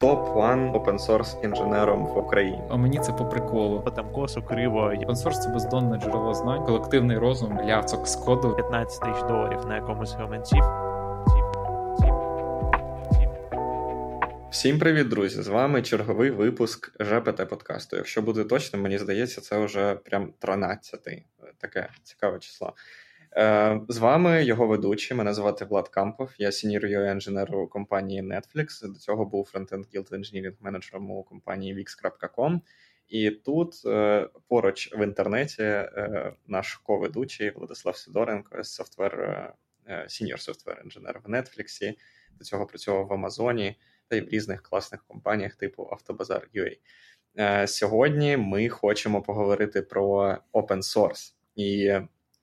топ-1 open-source інженером в Україні. А мені це по приколу. Там косо криво Open-source – це бездонне джерело знань, колективний розум, ляцок з коду. 15 тисяч доларів на якомусь гаманці. Всім привіт, друзі! З вами черговий випуск ЖПТ подкасту. Якщо бути точним, мені здається, це вже прям 13-й. Таке цікаве число. Е, з вами його ведучий. Мене звати Влад Кампов. Я сінір ui інженер у компанії Netflix. До цього був фронтенд Guild Engineering менеджером у компанії Wix.com. І тут е, поруч в інтернеті е, наш ко-ведучий Владислав Сидоренко, software, senior software engineer в Netflix. До цього працював в Амазоні та й в різних класних компаніях, типу Автобазар.ua. Сьогодні ми хочемо поговорити про open source. І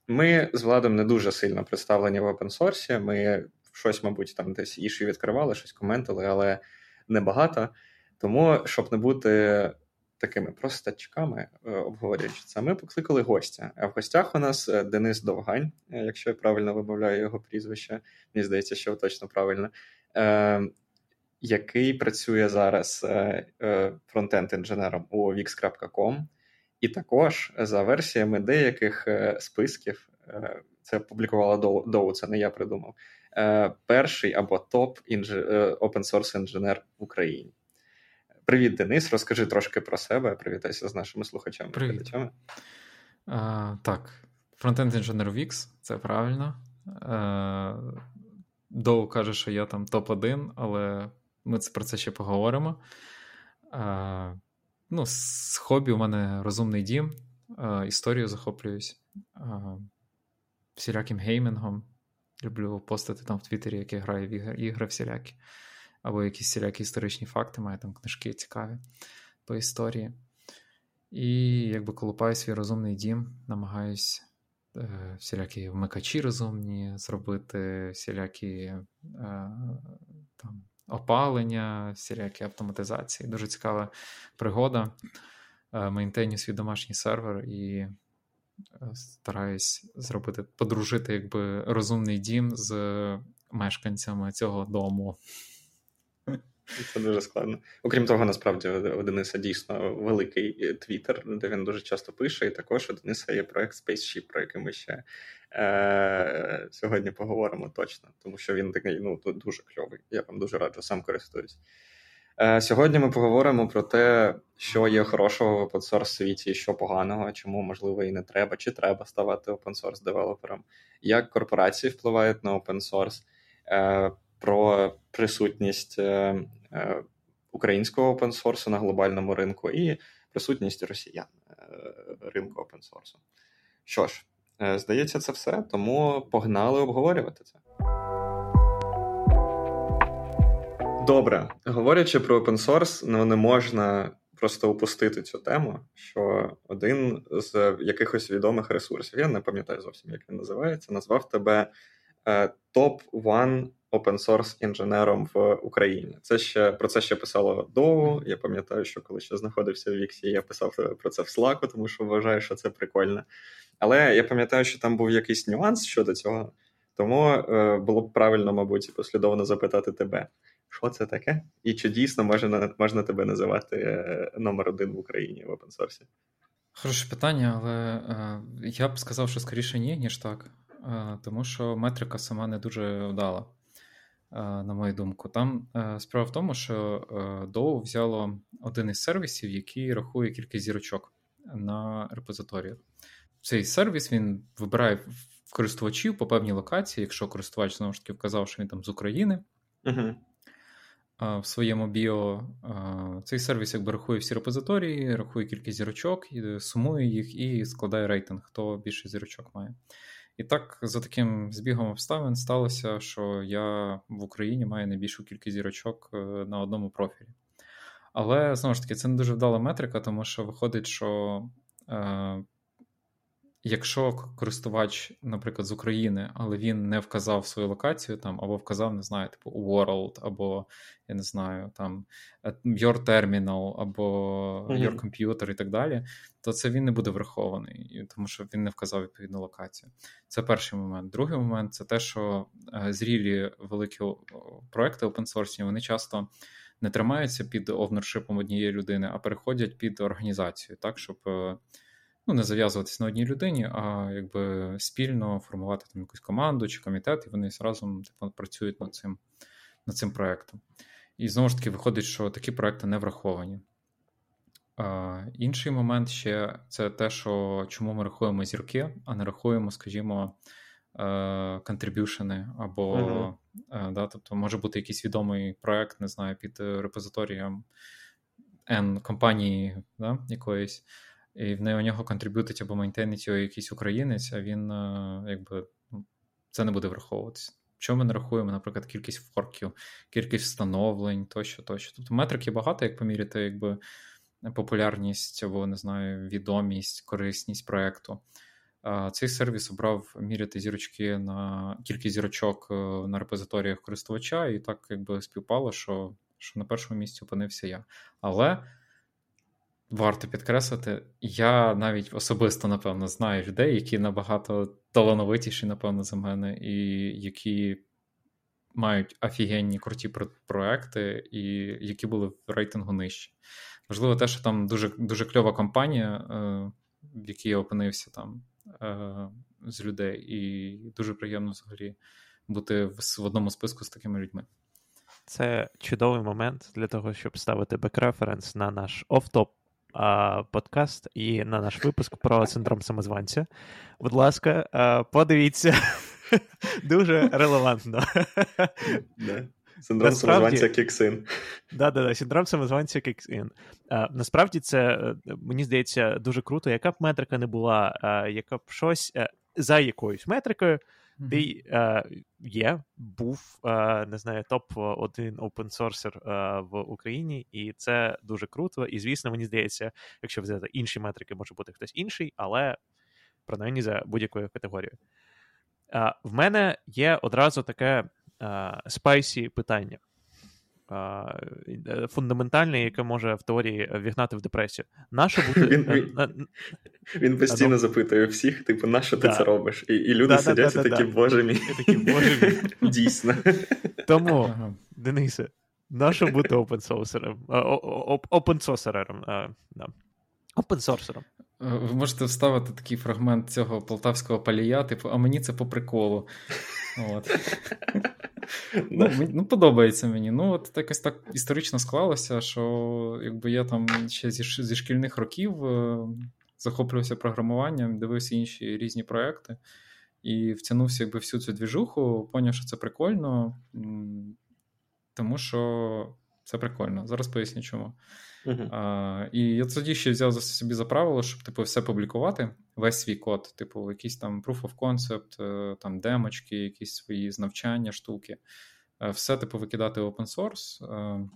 ми з Владом не дуже сильно представлені в open source і. Ми щось, мабуть, там десь issue відкривали, щось коментили, але небагато. Тому, щоб не бути такими простачками, е, обговорюючи це, ми покликали гостя. А в гостях у нас е, Денис Довгань, е, якщо я правильно вимовляю його прізвище, мені здається, що точно правильно. Який працює зараз фронтенд-інженером у Wix.com, і також за версіями деяких е, списків, е, це публікувала Доу, це не я придумав. Е, перший або топ open source інженер в Україні. Привіт, Денис. Розкажи трошки про себе. Привітайся з нашими слухачами. Привіт. А, Так, фронтенд інженер Wix, це правильно. Доу каже, що я там топ-1, але ми про це ще поговоримо. Ну, з хобі у мене розумний дім, історію захоплююсь, всіляким геймінгом. Люблю постати там в Твіттері, як я граю в ігри, ігри всілякі, або якісь всілякі історичні факти, маю там книжки цікаві по історії. І якби колупаю свій розумний дім, намагаюсь е, всілякі вмикачі розумні зробити, всілякі е, там опалення, всілякі автоматизації. Дуже цікава пригода. Е, мейнтейню свій домашній сервер і е, стараюсь зробити, подружити якби розумний дім з мешканцями цього дому. Це дуже складно. Окрім того, насправді у Дениса дійсно великий твіттер, де він дуже часто пише, і також у Дениса є проект Spaceship, про який ми ще е- сьогодні поговоримо точно, тому що він такий ну, дуже кльовий. Я вам дуже раджу, сам користуюсь. Е- Сьогодні ми поговоримо про те, що є хорошого в open source світі, що поганого, чому можливо і не треба, чи треба ставати open source девелопером, як корпорації впливають на open source. Е- про присутність е, е, українського опенсорсу на глобальному ринку і присутність росіян е, ринку опенсорсу. Що ж, Е, здається, це все. Тому погнали обговорювати це. Добре, говорячи про open source, ну не можна просто упустити цю тему, що один з якихось відомих ресурсів, я не пам'ятаю зовсім, як він називається, назвав тебе е, топ 1 open-source інженером в Україні. Це ще про це ще писало довго. Я пам'ятаю, що коли ще знаходився в Віксі, я писав е, про це в Slack, тому що вважаю, що це прикольно. Але я пам'ятаю, що там був якийсь нюанс щодо цього. Тому е, було б правильно, мабуть, послідовно запитати тебе, що це таке, і чи дійсно можна можна тебе називати е, номер один в Україні в опенсорсі? Хороше питання, але е, я б сказав, що скоріше ні, ніж так, е, тому що метрика сама не дуже вдала. Е, на мою думку. Там е, справа в тому, що Dow взяло один із сервісів, який рахує кількість зірочок на репозиторіях. Цей сервіс він вибирає користувачів по певній локації, якщо користувач знову ж таки вказав, що він там з України. Uh-huh. В своєму біо цей сервіс якби рахує всі репозиторії, рахує кількість зірочок, сумує їх і складає рейтинг, хто більше зірочок має. І так, за таким збігом обставин сталося, що я в Україні маю найбільшу кількість зірочок е, на одному профілі. Але знову ж таки, це не дуже вдала метрика, тому що виходить, що е, Якщо користувач, наприклад, з України, але він не вказав свою локацію там, або вказав, не знаю, типу World, або я не знаю, там е, Your Terminal, або Your Computer і так далі, то це він не буде врахований, тому що він не вказав відповідну локацію. Це перший момент. Другий момент це те, що е, зрілі великі проекти open source, вони часто не тримаються під овнершипом однієї людини, а переходять під організацію, так, щоб ну, не зав'язуватися на одній людині, а якби спільно формувати там якусь команду чи комітет, і вони разом типу, працюють над цим, над цим проектом. І знову ж таки виходить, що такі проекти не враховані. А, Інший момент ще це те, що чому ми рахуємо зірки, а не рахуємо, скажімо, контрибюшени або uh-huh. да, тобто може бути якийсь відомий проект, не знаю, під репозиторієм N компанії да, якоїсь, і в у нього контриб'ютить або мейнтейнить його якийсь українець, а він якби ну, це не буде враховуватися. Чому ми не рахуємо, наприклад, кількість форків, кількість встановлень тощо, тощо. Тобто метрик є багато, як поміряти, якби популярність або не знаю, відомість, корисність проекту. Цей сервіс обрав міряти зірочки на кількість зірочок е, на репозиторіях користувача, і так якби співпало, що що на першому місці опинився я. Але варто підкреслити, я навіть особисто, напевно, знаю людей, які набагато талановитіші, напевно, за мене, і які мають офігенні круті проекти, і які були в рейтингу нижче. Важливо те, що там дуже дуже кльова компанія, е, в якій я опинився там е, з людей, і дуже приємно взагалі бути в одному списку з такими людьми. Це чудовий момент для того, щоб ставити бек-референс на наш оф-топ подкаст і на наш випуск про синдром самозванця. Будь ласка, подивіться. Дуже релевантно. Синдром самозванця Кіксин. Да, да, да, синдром самозванця Кіксин. Насправді це, е, мені здається, дуже круто, яка б метрика не була, яка б щось е, за якоюсь метрикою. Ти е, є, був, е, не знаю, топ-1 опенсорсер е, в Україні, і це дуже круто. І, звісно, мені здається, якщо взяти інші метрики, може бути хтось інший, але принаймні за будь-якою категорією. Е, в мене є одразу таке spicy питання. Е, фундаментальне, яке може в теорії вігнати в депресію. Нащо бути... Він він, він постійно а, запитує всіх, типу, на що ти да. це робиш? І і люди да, сидять да, і такі, боже мій. такі, боже мій. Дійсно. Тому, Денисе, на що бути опенсорсером? Опенсорсером. Опенсорсером. Ви можете вставити такий фрагмент цього полтавського палія, типу, а мені це по приколу. От. Ну, ну, Подобається мені. Ну, от якось так історично склалося, що якби я там ще зі, зі шкільних років е, захоплювався програмуванням, дивився інші різні проекти і втягнувся якби всю цю двіжуху, поняв, що це прикольно, тому що це прикольно. Зараз поясню чому. Uh-huh. А, І я тоді ще взяв за собі за правило, щоб типу, все публікувати, весь свій код, типу, якийсь там proof of concept, е, там демочки, якісь свої знавчання, штуки. Е, все, типу, викидати в open source, е,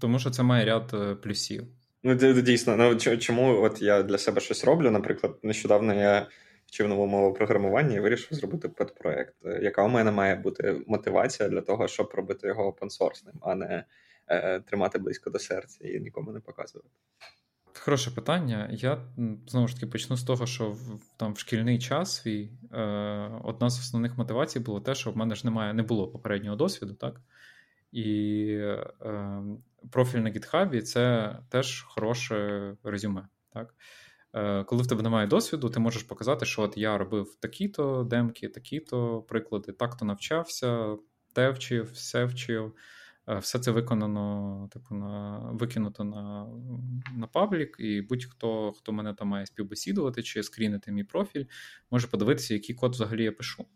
тому що це має ряд плюсів. Ну, дійсно, ну чому от я для себе щось роблю? Наприклад, нещодавно я вчив нову мову програмування і вирішив зробити педпроект. Яка у мене має бути мотивація для того, щоб робити його опенсорсним, а не тримати близько до серця і нікому не показувати? Хороше питання. Я знову ж таки почну з того, що в там в шкільний час свій е, одна з основних мотивацій було те, що в мене ж немає, не було попереднього досвіду, так? І е, профіль на GitHub це теж хороше резюме. так? Е, Коли в тебе немає досвіду, ти можеш показати, що от я робив такі-то демки, такі-то приклади, так-то навчався, те вчив, все вчив. Е, все це виконано, типу, на викинуто на на паблік, і будь-хто, хто мене там має співбесідувати чи скрінити мій профіль, може подивитися, який код взагалі я пишу.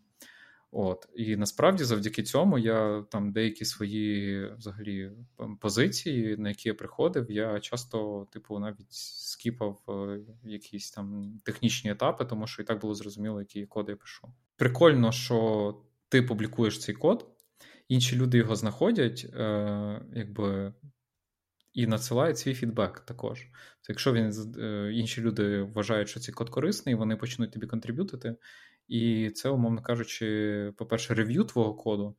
От, І насправді завдяки цьому я там деякі свої взагалі позиції, на які я приходив, я часто, типу, навіть скіпав е, якісь там технічні етапи, тому що і так було зрозуміло, який код я пишу. Прикольно, що ти публікуєш цей код інші люди його знаходять, е, якби. І надсилають свій фідбек також. Тобто, якщо він е, інші люди вважають, що цей код корисний, вони почнуть тобі контриб'ютити. І це, умовно кажучи, по-перше, рев'ю твого коду,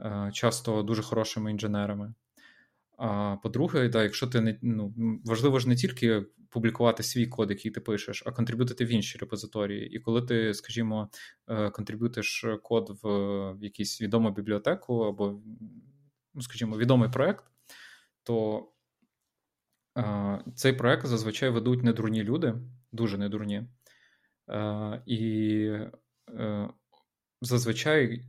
е, часто дуже хорошими інженерами. А по-друге, да, якщо ти не ну, важливо ж не тільки публікувати свій код, який ти пишеш, а контриб'ютити в інші репозиторії. І коли ти, скажімо, е, контриб'ютиш код в якусь відому бібліотеку або ну, скажімо, відомий проект, то е, цей проект зазвичай ведуть недурні люди, дуже недурні. Е, і е, зазвичай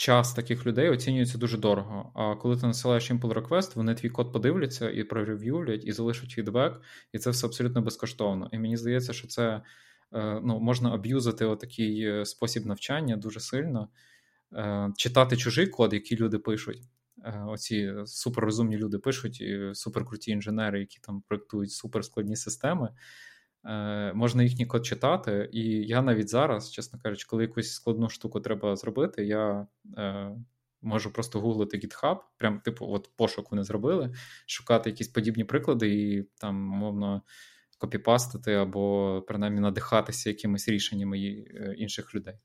час таких людей оцінюється дуже дорого. А коли ти насилаєш request, вони твій код подивляться і прорев'юлять, і залишать фідбек, і це все абсолютно безкоштовно. І мені здається, що це е, ну, можна аб'юзати отакий е, спосіб навчання дуже сильно, е, читати чужий код, який люди пишуть. Оці суперрозумні люди пишуть, і суперкруті інженери, які там проектують суперскладні системи. Е, можна їхній код читати, і я навіть зараз, чесно кажучи, коли якусь складну штуку треба зробити, я е, можу просто гуглити GitHub, прям типу, от пошук вони зробили, шукати якісь подібні приклади і там, мовно, копіпастити або принаймні надихатися якимись рішеннями е, інших людей.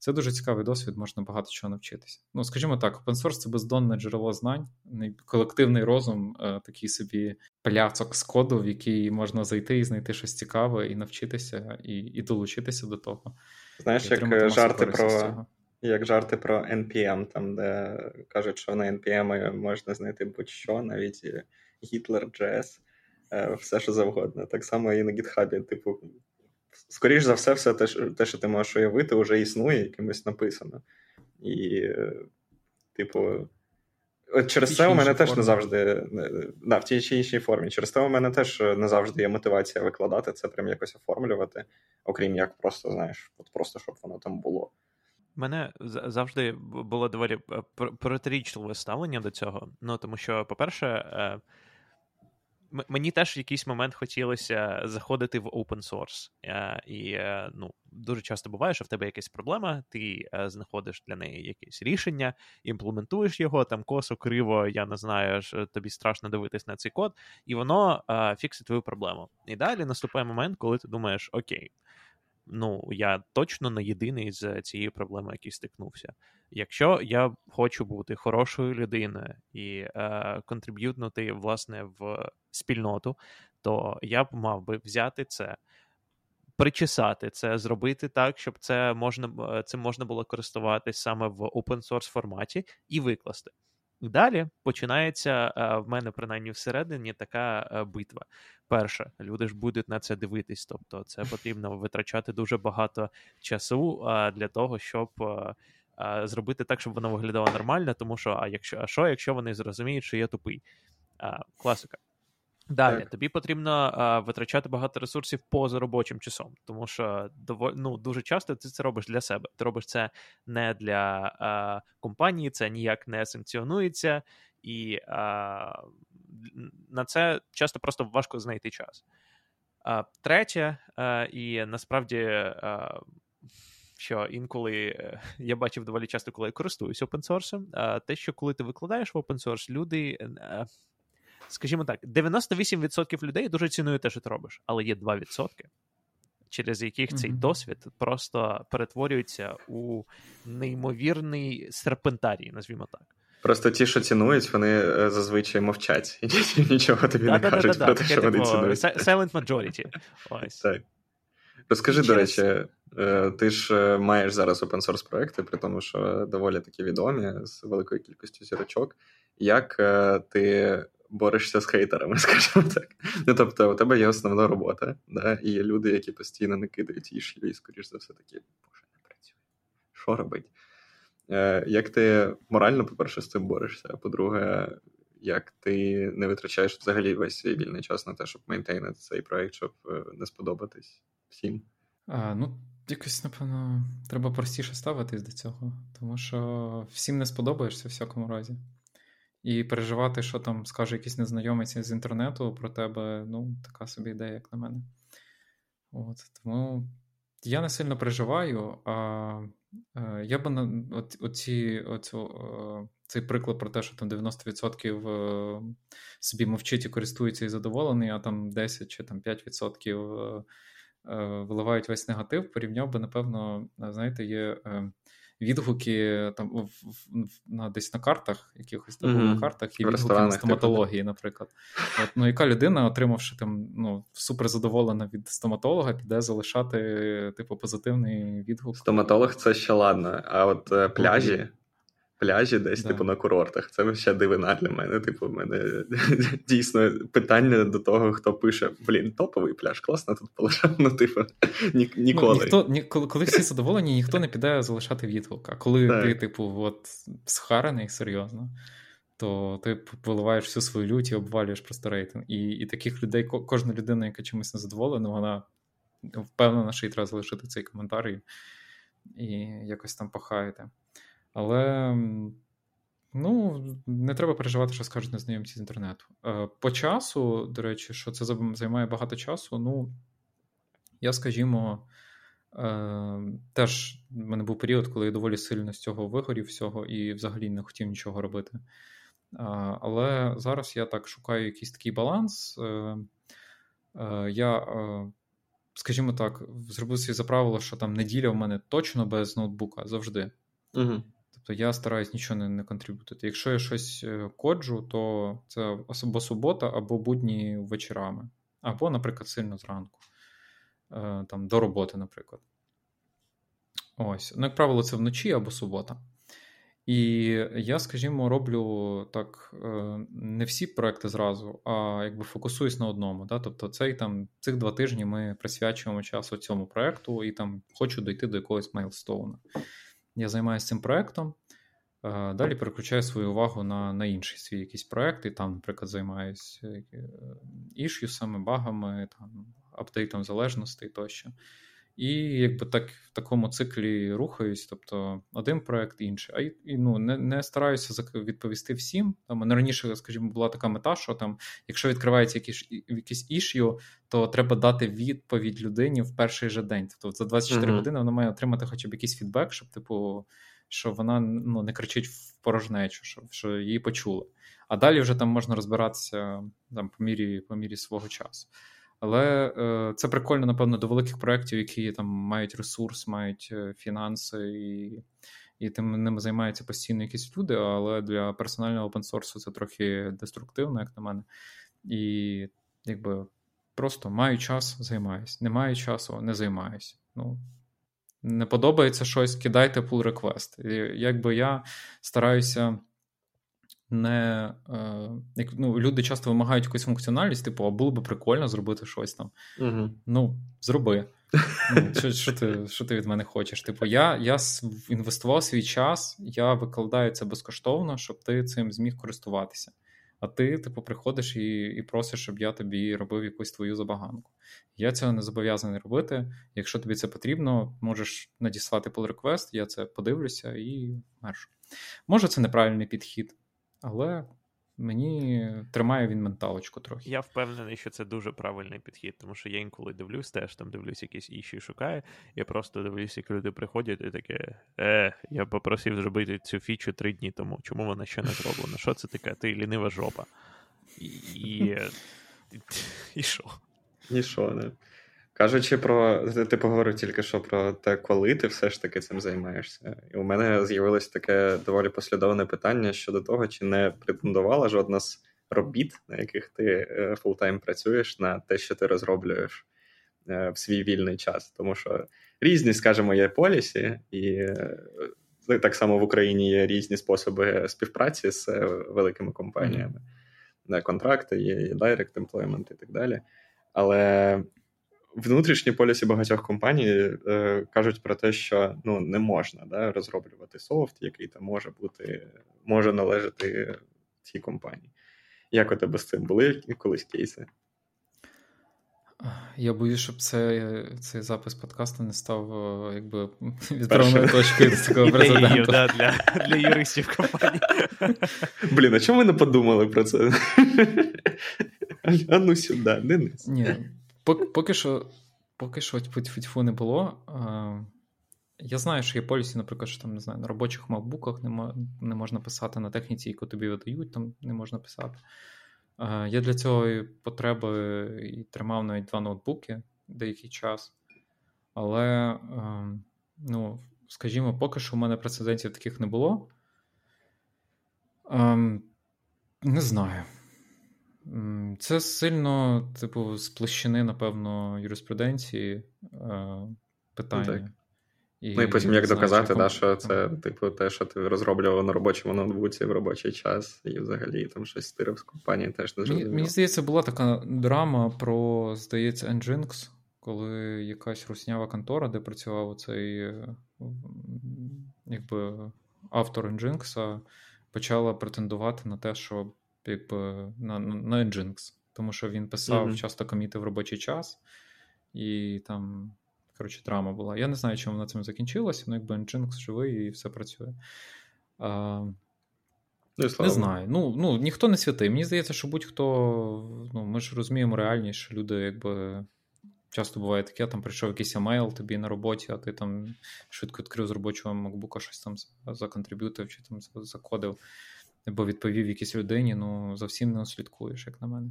Це дуже цікавий досвід, можна багато чого навчитися. Ну, скажімо так, open source — це бездонне джерело знань, колективний розум, е, такий собі пляцок з коду, в який можна зайти і знайти щось цікаве, і навчитися, і і долучитися до того. Знаєш, як жарти про як жарти про NPM, там, де кажуть, що на NPM можна знайти будь-що, навіть Гітлер, JS, е, все що завгодно. Так само і на GitHub, типу, скоріш за все, все те, те, що ти можеш уявити, вже існує, якимось написано. І, типу, от через це у мене теж не завжди. Да, в тій чи іншій формі. Через це у мене теж не завжди є мотивація викладати це, прям якось оформлювати, окрім як просто, знаєш, от просто щоб воно там було. У мене завжди було доволі е, протирічливе ставлення до цього. Ну, тому що, по-перше, е, Мені теж в якийсь момент хотілося заходити в open source. Е, і е, ну, дуже часто буває, що в тебе якась проблема, ти е, знаходиш для неї якесь рішення, імплементуєш його, там косо, криво, я не знаю, тобі страшно дивитись на цей код, і воно фіксить твою проблему. І далі наступає момент, коли ти думаєш, окей, ну я точно не єдиний з цією проблемою, який стикнувся. Якщо я хочу бути хорошою людиною і е, контриб'ютнути власне в спільноту, то я б мав би взяти це. Причесати це, зробити так, щоб це можна цим можна було користуватись саме в open source форматі і викласти. Далі починається е, в мене, принаймні, всередині така е, битва. Перше, люди ж будуть на це дивитись, тобто це потрібно витрачати дуже багато часу для того, щоб зробити так, щоб воно виглядало нормально, тому що а якщо а що, якщо вони зрозуміють, що я тупий? Класика. Далі так. тобі потрібно а, витрачати багато ресурсів поза робочим часом, тому що доволі ну, дуже часто ти це робиш для себе. Ти робиш це не для а, компанії, це ніяк не санкціонується, і а, на це часто просто важко знайти час. А, Третє, а, і насправді. А, що інколи е, я бачив доволі часто, коли я користуюсь опенсорсом, те, що коли ти викладаєш в опенсорс, люди е, скажімо так, 98% людей дуже цінують те, що ти робиш, але є 2%, через яких mm-hmm. цей досвід просто перетворюється у неймовірний серпентарій, назвімо так. Просто ті, що цінують, вони е, зазвичай мовчать і нічого тобі не кажуть про те, що вони цінують. Silent majority. Ось. Так. Розкажи, до речі, е, ти ж е, маєш зараз open source проекти, при тому, що доволі такі відомі з великою кількістю зірочок. Як ти борешся з хейтерами, скажімо так. Ну, Тобто, у тебе є основна робота, да? і є люди, які постійно накидають їжу, і, скоріш за все, такі, боже, не працює. Що робить? Е, Як ти морально, по-перше, з цим борешся, а по-друге, як ти не витрачаєш взагалі весь свій вільний час на те, щоб мейнтейнити цей проект, щоб е, не сподобатись всім? А, Ну, якось, напевно, треба простіше ставитись до цього, тому що всім не сподобаєшся в всякому разі. І переживати, що там скаже якийсь незнайомець з інтернету про тебе, ну, така собі ідея, як на мене. От, Тому я не сильно переживаю, а е, я би на от, оці, оцю, е, цей приклад про те, що там 90% е, собі мовчить і користуються і задоволений, а там 10 чи там 5% виливають весь негатив, порівняв би, напевно, знаєте, є відгуки там в, в, на десь на картах, якихось там mm-hmm. на картах, і відгуки на типу, стоматології, наприклад. От, Ну, яка людина, отримавши там ну, супер задоволена від стоматолога, піде залишати, типу, позитивний відгук. Стоматолог це ще ладно, а от е, пляжі. Пляжі, десь, да. типу, на курортах. Це ще дивина для мене. Типу, в мене дійсно питання до того, хто пише: блін, топовий пляж, класно тут полежав. Ну, типу, ні, ну, ніколи. Ну, ніхто, ні, коли всі задоволені, ніхто не піде залишати відгук. А коли так. ти, типу, от схарений серйозно. То ти виливаєш всю свою лють і обвалюєш просто рейтинг. І і таких людей, кожна людина, яка чимось не задоволена, вона впевнена, що їй треба залишити цей коментар і, і якось там пахаєте. Але ну, не треба переживати, що скажуть незнайомці з інтернету. Е, по часу, до речі, що це займає багато часу. Ну, я, скажімо, е, теж в мене був період, коли я доволі сильно з цього вигорів всього і взагалі не хотів нічого робити. Але зараз я так шукаю якийсь такий баланс. Е, я, скажімо так, зробив собі за правило, що там неділя в мене точно без ноутбука завжди. Угу. Тобто я стараюсь нічого не не контрибутити. Якщо я щось е, коджу, то це або субота, або будні вечорами, або, наприклад, сильно зранку, е, там до роботи, наприклад. Ось. Ну, як правило, це вночі або субота. І я, скажімо, роблю так е, не всі проекти зразу, а якби фокусуюсь на одному. Да? Тобто, цей там цих два тижні ми присвячуємо часу цьому проекту і там хочу дойти до якогось мейлстоуна я займаюся цим проектом. Е, далі переключаю свою увагу на на інший свій якийсь проект, і там, наприклад, займаюся е, іш'юсами, багами, там, апдейтом залежностей тощо. І якби так в такому циклі рухаюсь, тобто один проект, інший. А і ну, не не стараюся відповісти всім. Там мене раніше, скажімо, була така мета, що там, якщо відкривається якийсь якийсь іш'ю, то треба дати відповідь людині в перший же день. Тобто за 24 uh-huh. години вона має отримати хоча б якийсь фідбек, щоб, типу, що вона ну, не кричить в порожнечу, щоб що її почули. А далі вже там можна розбиратися там, по мірі, по мірі свого часу. Але е, це прикольно, напевно, до великих проєктів, які там мають ресурс, мають е, фінанси, і і тим ними займаються постійно якісь люди. Але для персонального опенсорсу це трохи деструктивно, як на мене. І якби просто маю час, займаюсь. Не маю часу, не займаюсь. Ну, Не подобається щось, кидайте pull request. І Якби я стараюся не е, як ну, люди часто вимагають якусь функціональність, типу, а було би прикольно зробити щось там. Угу. Ну, зроби. Ну, Що що, ти що ти від мене хочеш? Типу, я я інвестував свій час, я викладаю це безкоштовно, щоб ти цим зміг користуватися. А ти, типу, приходиш і і просиш, щоб я тобі робив якусь твою забаганку. Я цього не зобов'язаний робити. Якщо тобі це потрібно, можеш надіслати pull request, я це подивлюся і мершу. Може, це неправильний підхід але мені тримає він менталочку трохи. Я впевнений, що це дуже правильний підхід, тому що я інколи дивлюсь, теж там дивлюсь якісь інші шукаю. Я просто дивлюсь, як люди приходять, і таке: е, я попросив зробити цю фічу три дні тому. Чому вона ще не зроблена? Що це таке? Ти лінива жопа. І. І що? І що, не? Кажучи про, ти поговорив тільки що про те, коли ти все ж таки цим займаєшся. І у мене з'явилось таке доволі послідовне питання щодо того, чи не претендувала жодна з робіт, на яких ти full-time працюєш, на те, що ти розроблюєш е, в свій вільний час. Тому що різні, скажімо, є policy, і е, так само в Україні є різні способи співпраці з е, великими компаніями. Контракти, є direct employment і так далі. Але внутрішні полісі багатьох компаній е, кажуть про те, що ну не можна да, розроблювати софт, який там може бути, може належати цій компанії. Як у тебе з цим були колись кейси? Я боюсь, щоб це, цей запис подкасту не став якби відправною точкою до такого президенту. Да, для для юристів компанії. Блін, а чому ви не подумали про це? А ну сюди, Денис. Ні, Поки що поки що тьфу не було. Я знаю, що є полісі, наприклад, що там не знаю, на робочих макбуках не можна писати на техніці, яку тобі видають, там не можна писати. Я для цього потреби і тримав навіть два ноутбуки деякий час. Але, ну, скажімо, поки що у мене прецедентів таких не було. Не знаю. Це сильно, типу, з площини, напевно, юриспруденції е, питання. І ну і потім як доказати, да, що це, типу, те, що ти розроблював на робочому ноутбуці в робочий час, і взагалі там щось стирив з компанії теж не Мені, мені здається, була така драма про, здається, Nginx, коли якась руснява контора, де працював цей якби автор Nginx, почала претендувати на те, що якби, на на Nginx, тому що він писав mm-hmm. часто коміти в робочий час, і там коротше, драма була. Я не знаю, чому вона цим закінчилася, але якби Nginx живий і все працює. А, Ну, Не знаю. Ну, ну, ніхто не святий. Мені здається, що будь-хто. ну, Ми ж розуміємо реальність, що люди, якби. Часто буває таке, там прийшов якийсь емейл тобі на роботі, а ти там швидко відкрив з робочого макбука щось там законтриб'ютив чи там закодив, або відповів якійсь людині, ну зовсім не слідкуєш, як на мене.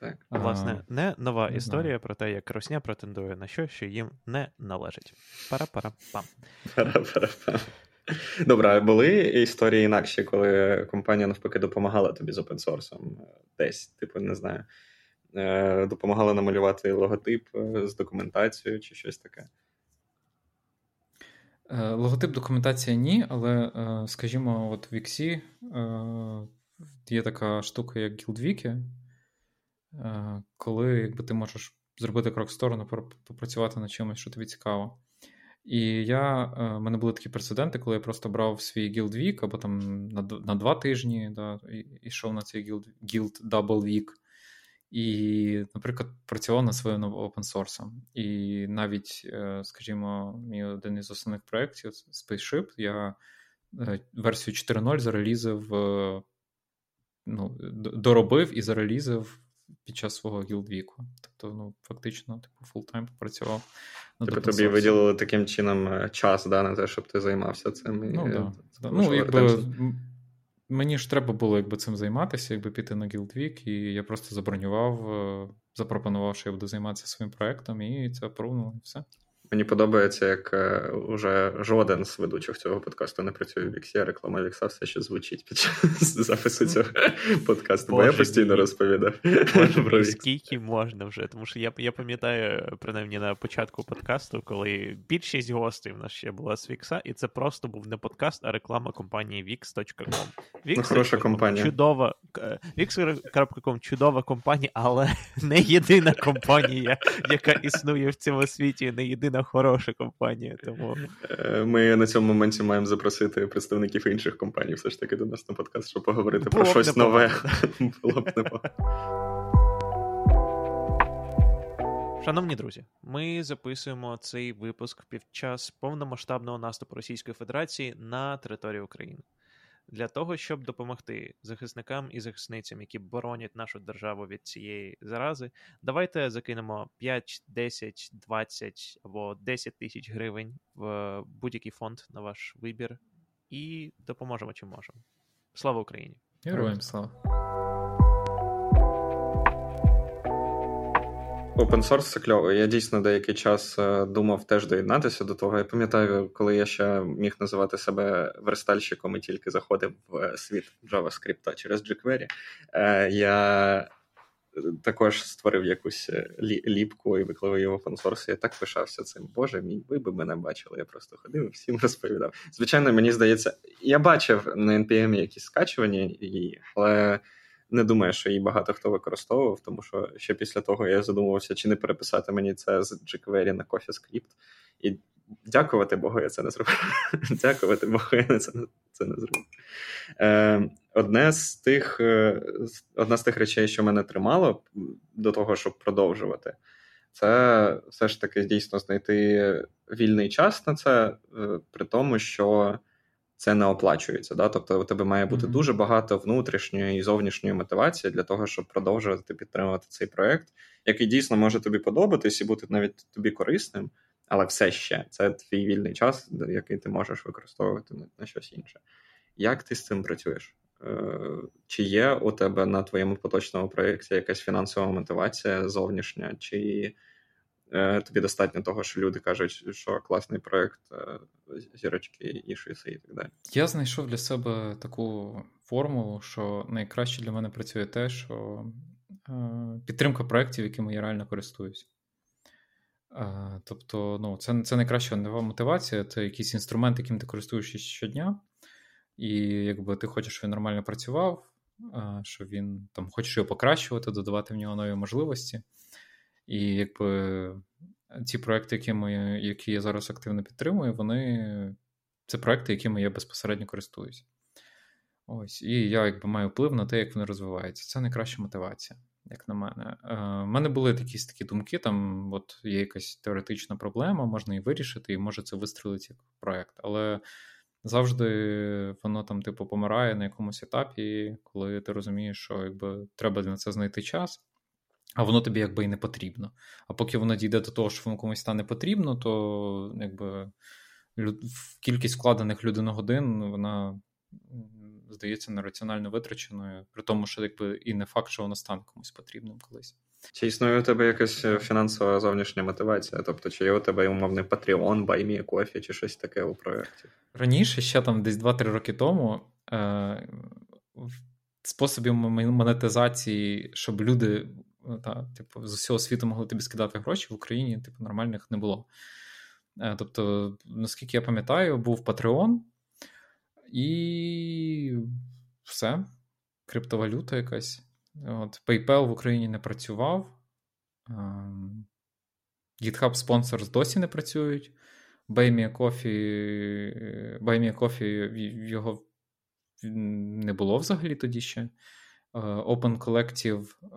Так. Власне, не нова не історія знаю. про те, як Росня претендує на що, що їм не належить. Пара-пара-пам. Пара-пара-пам. Добре, а були історії інакші, коли компанія навпаки допомагала тобі з опенсорсом? Десь, типу, не знаю, е, допомагала намалювати логотип е, з документацією чи щось таке? Е, логотип документація ні, але, скажімо, от в Віксі є така штука, як GuildWiki, коли якби, ти можеш зробити крок в сторону, попрацювати над чимось, що тобі цікаво. І я, в мене були такі прецеденти, коли я просто брав свій Guild Week або там на на два тижні да, і йшов на цей Guild Guild Double Week. І, наприклад, працював над своїм open І навіть, е, скажімо, мій один із основних проєктів Spaceship, я е, версію 4.0 зарелізив, е, ну, доробив і зарелізив під час свого гілдвіку. Тобто, ну, фактично, типу, full-time попрацював. Тобто тобі виділили таким чином час да, на те, щоб ти займався цим. Ну, да. да. ну якби, Мені ж треба було якби, цим займатися, якби піти на Guild і я просто забронював, е, запропонував, що я буду займатися своїм проектом, і це опробувало, і все. Мені подобається, як е, уже жоден з ведучих цього подкасту не працює в Віксі, а реклама Вікса все ще звучить під час запису цього подкасту, бо я постійно розповідав. Боже, скільки можна вже, тому що я я пам'ятаю, принаймні на початку подкасту, коли більшість гостей в нас ще була з Вікса, і це просто був не подкаст, а реклама компанії Wix.com. Wix. Ну, хороша компанія. Чудова, Wix.com чудова компанія, але не єдина компанія, яка існує в цьому світі, не єдина хороша компанія. Тому е, ми на цьому моменті маємо запросити представників інших компаній, все ж таки до нас на подкаст, щоб поговорити Було про щось нове. Було б непогано. Шановні друзі, ми записуємо цей випуск під час повномасштабного наступу Російської Федерації на територію України для того, щоб допомогти захисникам і захисницям, які боронять нашу державу від цієї зарази, давайте закинемо 5, 10, 20 або 10 тисяч гривень в будь-який фонд на ваш вибір і допоможемо чим можемо. Слава Україні! Героям слава! Open source це кльово. Я дійсно деякий час е, думав теж доєднатися до того. Я пам'ятаю, коли я ще міг називати себе верстальщиком і тільки заходив в світ JavaScript через jQuery, е, я також створив якусь е, ліпку і виклав її в open source. Я так пишався цим. Боже мій, ви би мене бачили. Я просто ходив і всім розповідав. Звичайно, мені здається, я бачив на NPM якісь скачування її, але не думаю, що її багато хто використовував, тому що ще після того я задумувався, чи не переписати мені це з jQuery на CoffeeScript. І дякувати Богу, я це не зробив. Дякувати Богу, я це, це не зробив. Е, Одне з тих, е, Одна з тих речей, що мене тримало до того, щоб продовжувати, це все ж таки дійсно знайти вільний час на це, е, при тому, що це не оплачується. Да? Тобто у тебе має бути mm-hmm. дуже багато внутрішньої і зовнішньої мотивації для того, щоб продовжувати підтримувати цей проект, який дійсно може тобі подобатись і бути навіть тобі корисним, але все ще це твій вільний час, який ти можеш використовувати на, щось інше. Як ти з цим працюєш? Е, чи є у тебе на твоєму поточному проєкті якась фінансова мотивація зовнішня, чи тобі достатньо того, що люди кажуть, що класний проект, е, зірочки і шиси, і так далі. Я знайшов для себе таку формулу, що найкраще для мене працює те, що е, підтримка проєктів, якими я реально користуюсь. Тобто, ну, це це найкраща мотивація, це якийсь інструмент, яким ти користуєшся щодня, і якби ти хочеш, щоб він нормально працював, що він там хочеш його покращувати, додавати в нього нові можливості. І якби ці проекти, якими, які я зараз активно підтримую, вони це проекти, якими я безпосередньо користуюсь. Ось, І я якби маю вплив на те, як вони розвиваються. Це найкраща мотивація, як на мене. У е, мене були якісь такі думки, там от є якась теоретична проблема, можна її вирішити, і може це вистрілити як проект. Але завжди воно там, типу, помирає на якомусь етапі, коли ти розумієш, що якби треба на це знайти час, а воно тобі якби і не потрібно. А поки воно дійде до того, що воно комусь стане потрібно, то якби кількість вкладених людиногодин, вона здається нераціонально витраченою, при тому, що якби і не факт, що воно стане комусь потрібним колись. Чи існує у тебе якась е, фінансова зовнішня мотивація? Тобто, чи є у тебе умовний Patreon, Баймі, кофі, чи щось таке у проєкті? Раніше, ще там десь 2-3 роки тому, е- способів монетизації, щоб люди та, типу, з усього світу могли тобі скидати гроші в Україні, типу, нормальних не було. Е- тобто, наскільки я пам'ятаю, був Patreon, і все. Криптовалюта якась. От, PayPal в Україні не працював. Ем, GitHub Sponsors досі не працюють. Buy Coffee, його не було взагалі тоді ще. Е, Open Collective е,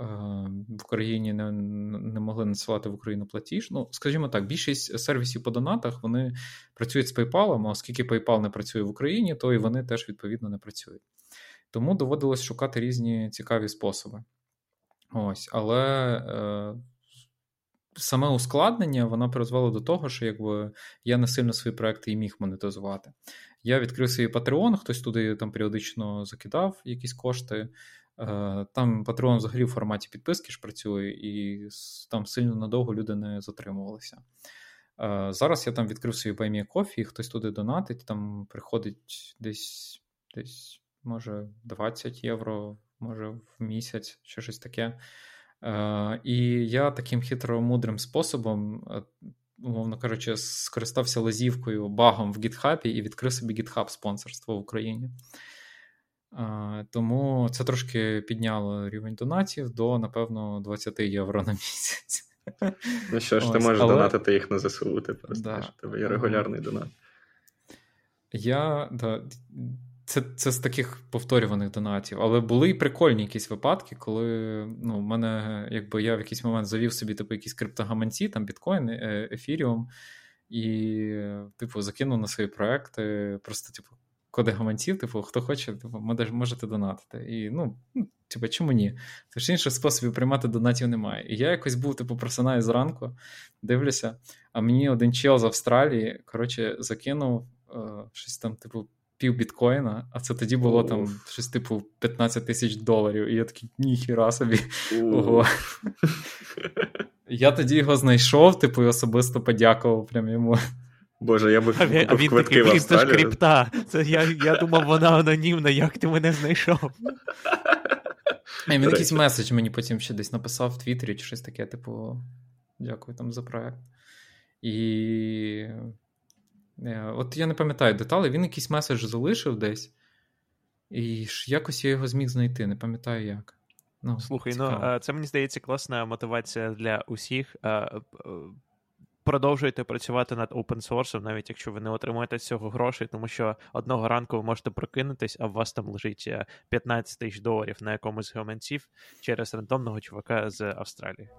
в Україні не не могли надсилати в Україну платіж. Ну, скажімо так, більшість сервісів по донатах вони працюють з PayPal, а оскільки PayPal не працює в Україні, то і вони теж відповідно не працюють. Тому доводилось шукати різні цікаві способи. Ось, Але е, саме ускладнення воно призвело до того, що якби я не сильно свої проекти і міг монетизувати. Я відкрив свій Patreon, хтось туди там періодично закидав якісь кошти. Е, там Patreon взагалі в форматі підписки ж працює, і там сильно надовго люди не затримувалися. Е, зараз я там відкрив свій Buy Me хтось туди донатить, там приходить десь десь може 20 євро, може в місяць, чи щось таке. Е, І я таким хитромудрим способом, умовно кажучи, скористався лазівкою, багом в GitHub і відкрив собі GitHub спонсорство в Україні. Е, тому це трошки підняло рівень донатів до, напевно, 20 євро на місяць. Ну що ж, Ось, ти можеш але... донатити їх на ЗСУ, ти просто да. в тебе є регулярний донат. Я да, це це з таких повторюваних донатів, але були і прикольні якісь випадки, коли ну, в мене, якби я в якийсь момент завів собі типу, якісь криптогаманці, там біткоін, е, ефіріум, і, типу, закинув на свої проекти, просто, типу, коди гаманців, типу, хто хоче, типу, можете донатити. І, ну, ну типу, чому ні? Тож інших способів приймати донатів немає. І я якось був, типу, просинаю зранку, дивлюся, а мені один чел з Австралії, коротше, закинув е, щось там, типу, пів біткоїна, а це тоді було Уф. там щось типу 15 тисяч доларів. І я такий, ніхіра собі. Ого. Я тоді його знайшов, типу, і особисто подякував прям йому. Боже, я би а він, а він такий, блін, це ж крипта. Це я я думав, вона анонімна, як ти мене знайшов. Він якийсь меседж мені потім ще десь написав в Твіттері чи щось таке, типу, дякую там за проект. І Е, от я не пам'ятаю деталі, він якийсь меседж залишив десь, і якось я його зміг знайти, не пам'ятаю як. Ну, Слухай, ну, цікаво. ну це мені здається класна мотивація для усіх. Продовжуйте працювати над open source, навіть якщо ви не отримуєте цього грошей, тому що одного ранку ви можете прокинутись, а у вас там лежить 15 е, тисяч доларів на якомусь з гаманців через рандомного чувака з Австралії.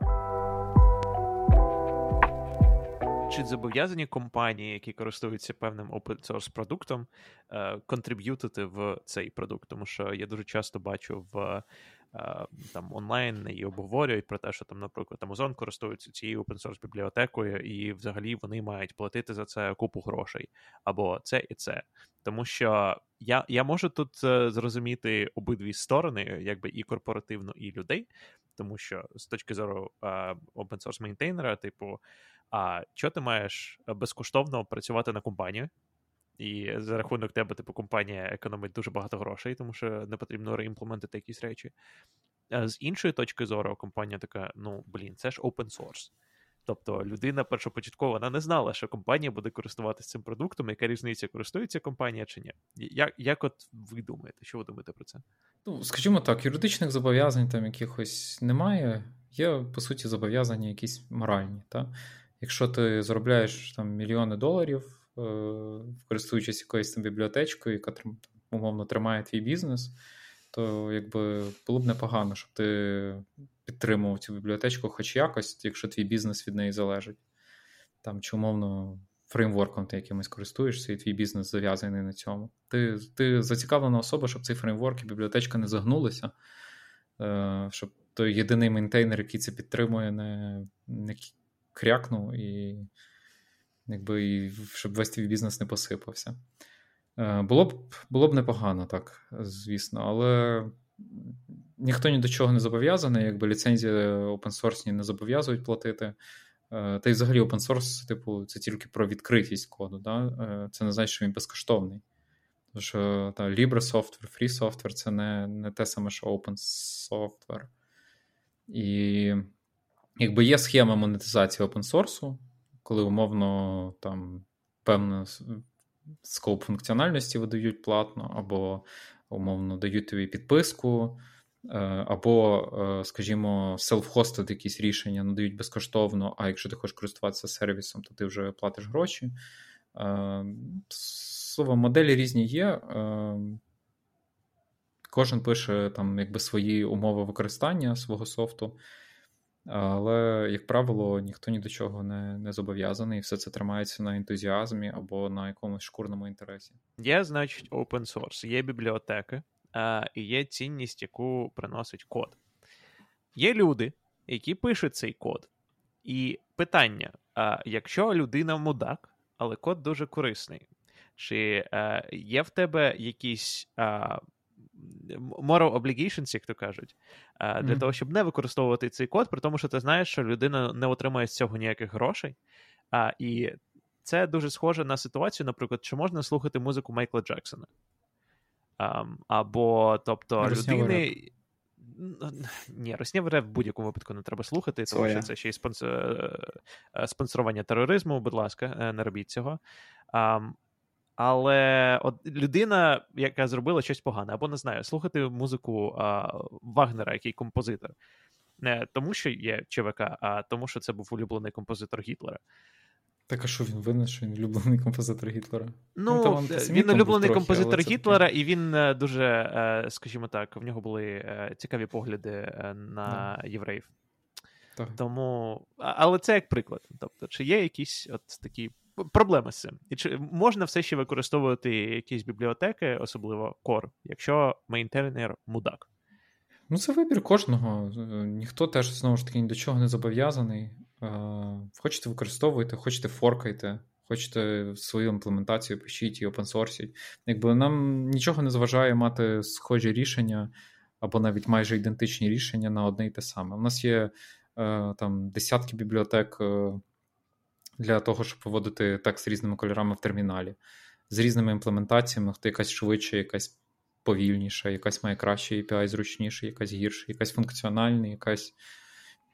Чи зобов'язані компанії, які користуються певним open source продуктом, е, контриб'ютити в цей продукт? Тому що я дуже часто бачу в е, там онлайн і обговорюють про те, що там, наприклад, Amazon користується цією open source бібліотекою, і взагалі вони мають платити за це купу грошей, або це і це. Тому що я я можу тут е, зрозуміти обидві сторони, якби і корпоративно, і людей, тому що з точки зору open source мейнтейнера, типу. А що ти маєш е, безкоштовно працювати на компанію? І за рахунок тебе, типу, компанія економить дуже багато грошей, тому що не потрібно реімплементити якісь речі. А з іншої точки зору, компанія така: ну, блін, це ж open source. Тобто людина першопочатково вона не знала, що компанія буде користуватися цим продуктом, яка різниця, користується компанія чи ні. Як як от ви думаєте, що ви думаєте про це? Ну, скажімо так, юридичних зобов'язань там якихось немає. Є, по суті, зобов'язання якісь моральні. Та? Якщо ти заробляєш там мільйони доларів, е- користуючись якоюсь там бібліотечкою, яка умовно тримає твій бізнес, то якби було б непогано, щоб ти підтримував цю бібліотечку хоч якось, якщо твій бізнес від неї залежить. Там чи умовно фреймворком ти якимось користуєшся, і твій бізнес зав'язаний на цьому. Ти ти зацікавлена особа, щоб цей фреймворк і бібліотечка не загнулися, е, щоб той єдиний maintainer, який це підтримує, не не крякнув, і якби, щоб весь твій бізнес не посипався. Е, було б було б непогано, так, звісно, але ніхто ні до чого не зобов'язаний, якби ліцензії open не зобов'язують платити. Е, та й взагалі open source, типу, це тільки про відкритість коду. Да? Е, це не значить, що він безкоштовний. Тому що та, Libre software, Free software це не не те саме, що open software. І якби є схема монетизації open source, коли умовно там певна скоп функціональності видають платно, або умовно дають тобі підписку, е, або, е, скажімо, self-hosted якісь рішення надають безкоштовно, а якщо ти хочеш користуватися сервісом, то ти вже платиш гроші. Е, слово, моделі різні є. Кожен пише там якби свої умови використання свого софту. Але, як правило, ніхто ні до чого не не зобов'язаний, і все це тримається на ентузіазмі або на якомусь шкурному інтересі. Є, значить, open source, є бібліотеки, а, і є цінність, яку приносить код. Є люди, які пишуть цей код. І питання: а, якщо людина мудак, але код дуже корисний, чи а, є в тебе якісь а, moral obligations, як то кажуть, для mm-hmm. того, щоб не використовувати цей код, при тому, що ти знаєш, що людина не отримає з цього ніяких грошей. А, І це дуже схоже на ситуацію, наприклад, чи можна слухати музику Майкла Джексона. А, або, тобто, людини. Ні, Роснєвий реп в будь-якому випадку не треба слухати, тому що це ще й е, спонсорування тероризму, будь ласка, е, не робіть цього. Але от людина, яка зробила щось погане, або не знаю, слухати музику а, Вагнера, який композитор, не тому, що є ЧВК, а тому, що це був улюблений композитор Гітлера. Так, а що він винен, що він улюблений композитор Гітлера? Ну, він, він улюблений трохи, композитор Гітлера, і він е, дуже, е, скажімо так, в нього були е, цікаві погляди на да. євреїв. Так. Тому, Але це як приклад. Тобто, чи є якісь от такі проблема з цим. І чи можна все ще використовувати якісь бібліотеки, особливо Core, якщо мейнтейнер мудак? Ну, це вибір кожного. Ніхто теж знову ж таки ні до чого не зобов'язаний. Хочете використовуйте, хочете форкайте, хочете свою імплементацію пишіть і опенсорсіть. Якби нам нічого не заважає мати схожі рішення або навіть майже ідентичні рішення на одне і те саме. У нас є е, там десятки бібліотек е, для того, щоб виводити текст різними кольорами в терміналі, з різними імплементаціями, хто якась швидше, якась повільніша, якась має кращий API, зручніше, якась гірше, якась функціональна, якась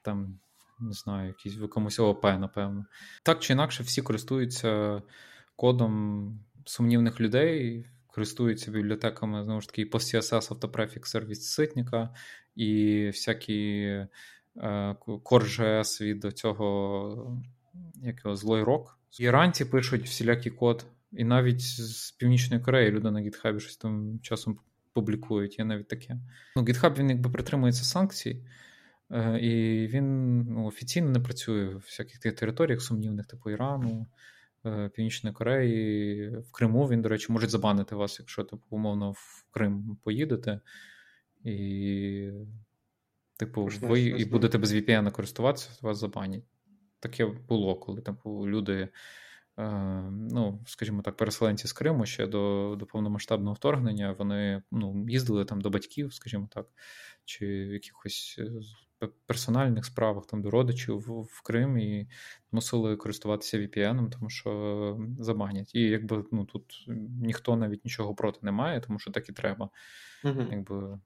там. Не знаю, якийсь в якомусь ООП, напевно. Так чи інакше, всі користуються кодом сумнівних людей, користуються бібліотеками, знову ж таки, PostCSS, автопрефікс, сервіс ситника і всякі Core.js від цього як його, злой рок. Іранці пишуть всілякий код, і навіть з Північної Кореї люди на GitHub щось там часом публікують. Є навіть таке. Ну, GitHub він якби притримується санкцій, е, і він ну, офіційно не працює в всяких тих територіях сумнівних, типу Ірану. Е, Північної Кореї, в Криму він, до речі, може забанити вас, якщо типу, умовно в Крим поїдете, і, типу, ви і будете без VPN користуватися, то вас забанять таке було, коли там люди, е, ну, скажімо так, переселенці з Криму ще до до повномасштабного вторгнення, вони ну, їздили там до батьків, скажімо так, чи в якихось е, персональних справах там до родичів в, в Крим і мусили користуватися VPN, тому що забанять. І якби ну, тут ніхто навіть нічого проти не має, тому що так і треба. Угу. Якби,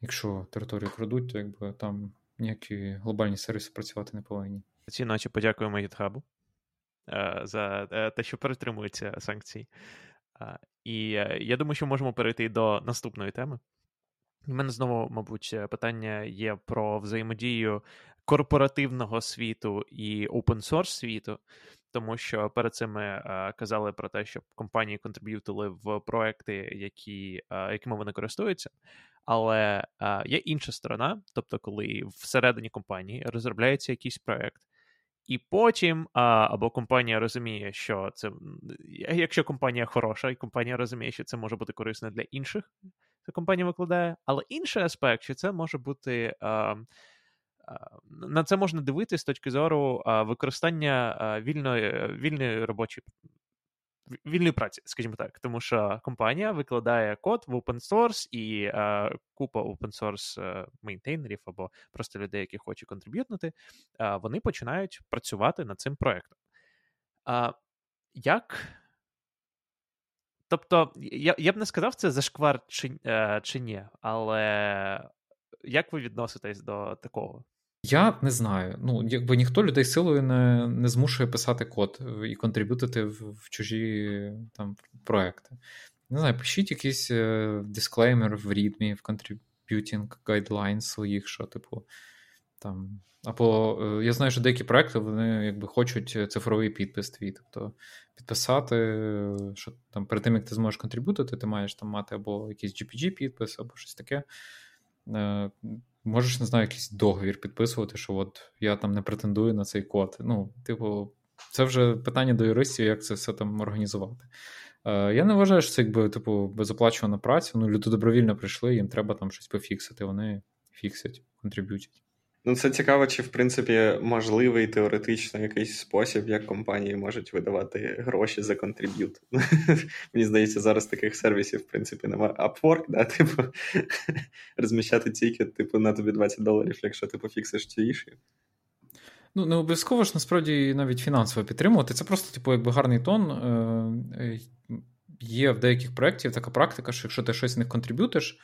Якщо територію крадуть, то якби там ніякі глобальні сервіси працювати не повинні. цій ночі подякуємо GitHub за те, що перетримуються санкції. І я думаю, що можемо перейти до наступної теми. У мене знову, мабуть, питання є про взаємодію корпоративного світу і open source світу, тому що перед цим ми е, казали про те, щоб компанії контриб'ютили в проекти, які, е, якими вони користуються. Але е, є інша сторона, тобто, коли всередині компанії розробляється якийсь проект, і потім а, або компанія розуміє, що це якщо компанія хороша, і компанія розуміє, що це може бути корисно для інших, то компанія викладає. Але інший аспект, що це може бути. А, на це можна дивитися з точки зору використання вільної вільної робочої вільної праці, скажімо так, тому що компанія викладає код в open source і е, купа open source е, мейнтейнерів або просто людей, які хочуть контриб'ютнути, е, вони починають працювати над цим проектом. А як? Тобто, я я б не сказав, це зашквар чи, е, чи ні, але як ви відноситесь до такого? Я не знаю. Ну, якби ніхто людей силою не не змушує писати код і контриб'ютити в, в чужі там проекти. Не знаю, пишіть якийсь дисклеймер в рідмі, в contributing guidelines своїх, що, типу, там. Або е, я знаю, що деякі проекти вони якби хочуть цифровий підпис твій. Тобто підписати, що там перед тим, як ти зможеш контриб'ютити, ти маєш там мати або якийсь GPG-підпис, або щось таке. Е, Можеш, не знаю, якийсь договір підписувати, що от я там не претендую на цей код. Ну, типу, це вже питання до юристів, як це все там організувати. Е, Я не вважаю, що це якби типу безоплачувана праця. Ну, люди добровільно прийшли, їм треба там щось пофіксити. Вони фіксять, контриб'ютять. Ну, це цікаво, чи в принципі можливий теоретично якийсь спосіб, як компанії можуть видавати гроші за contribute. Мені здається, зараз таких сервісів, в принципі, немає. Upwork, да, типу, розміщати ticket, типу, на тобі 20 доларів, якщо ти пофіксиш ці issue. Ну, не обов'язково ж насправді навіть фінансово підтримувати. Це просто, типу, якби гарний тон. Е, е, є в деяких проєктів така практика, що якщо ти щось в них контриб'ютиш,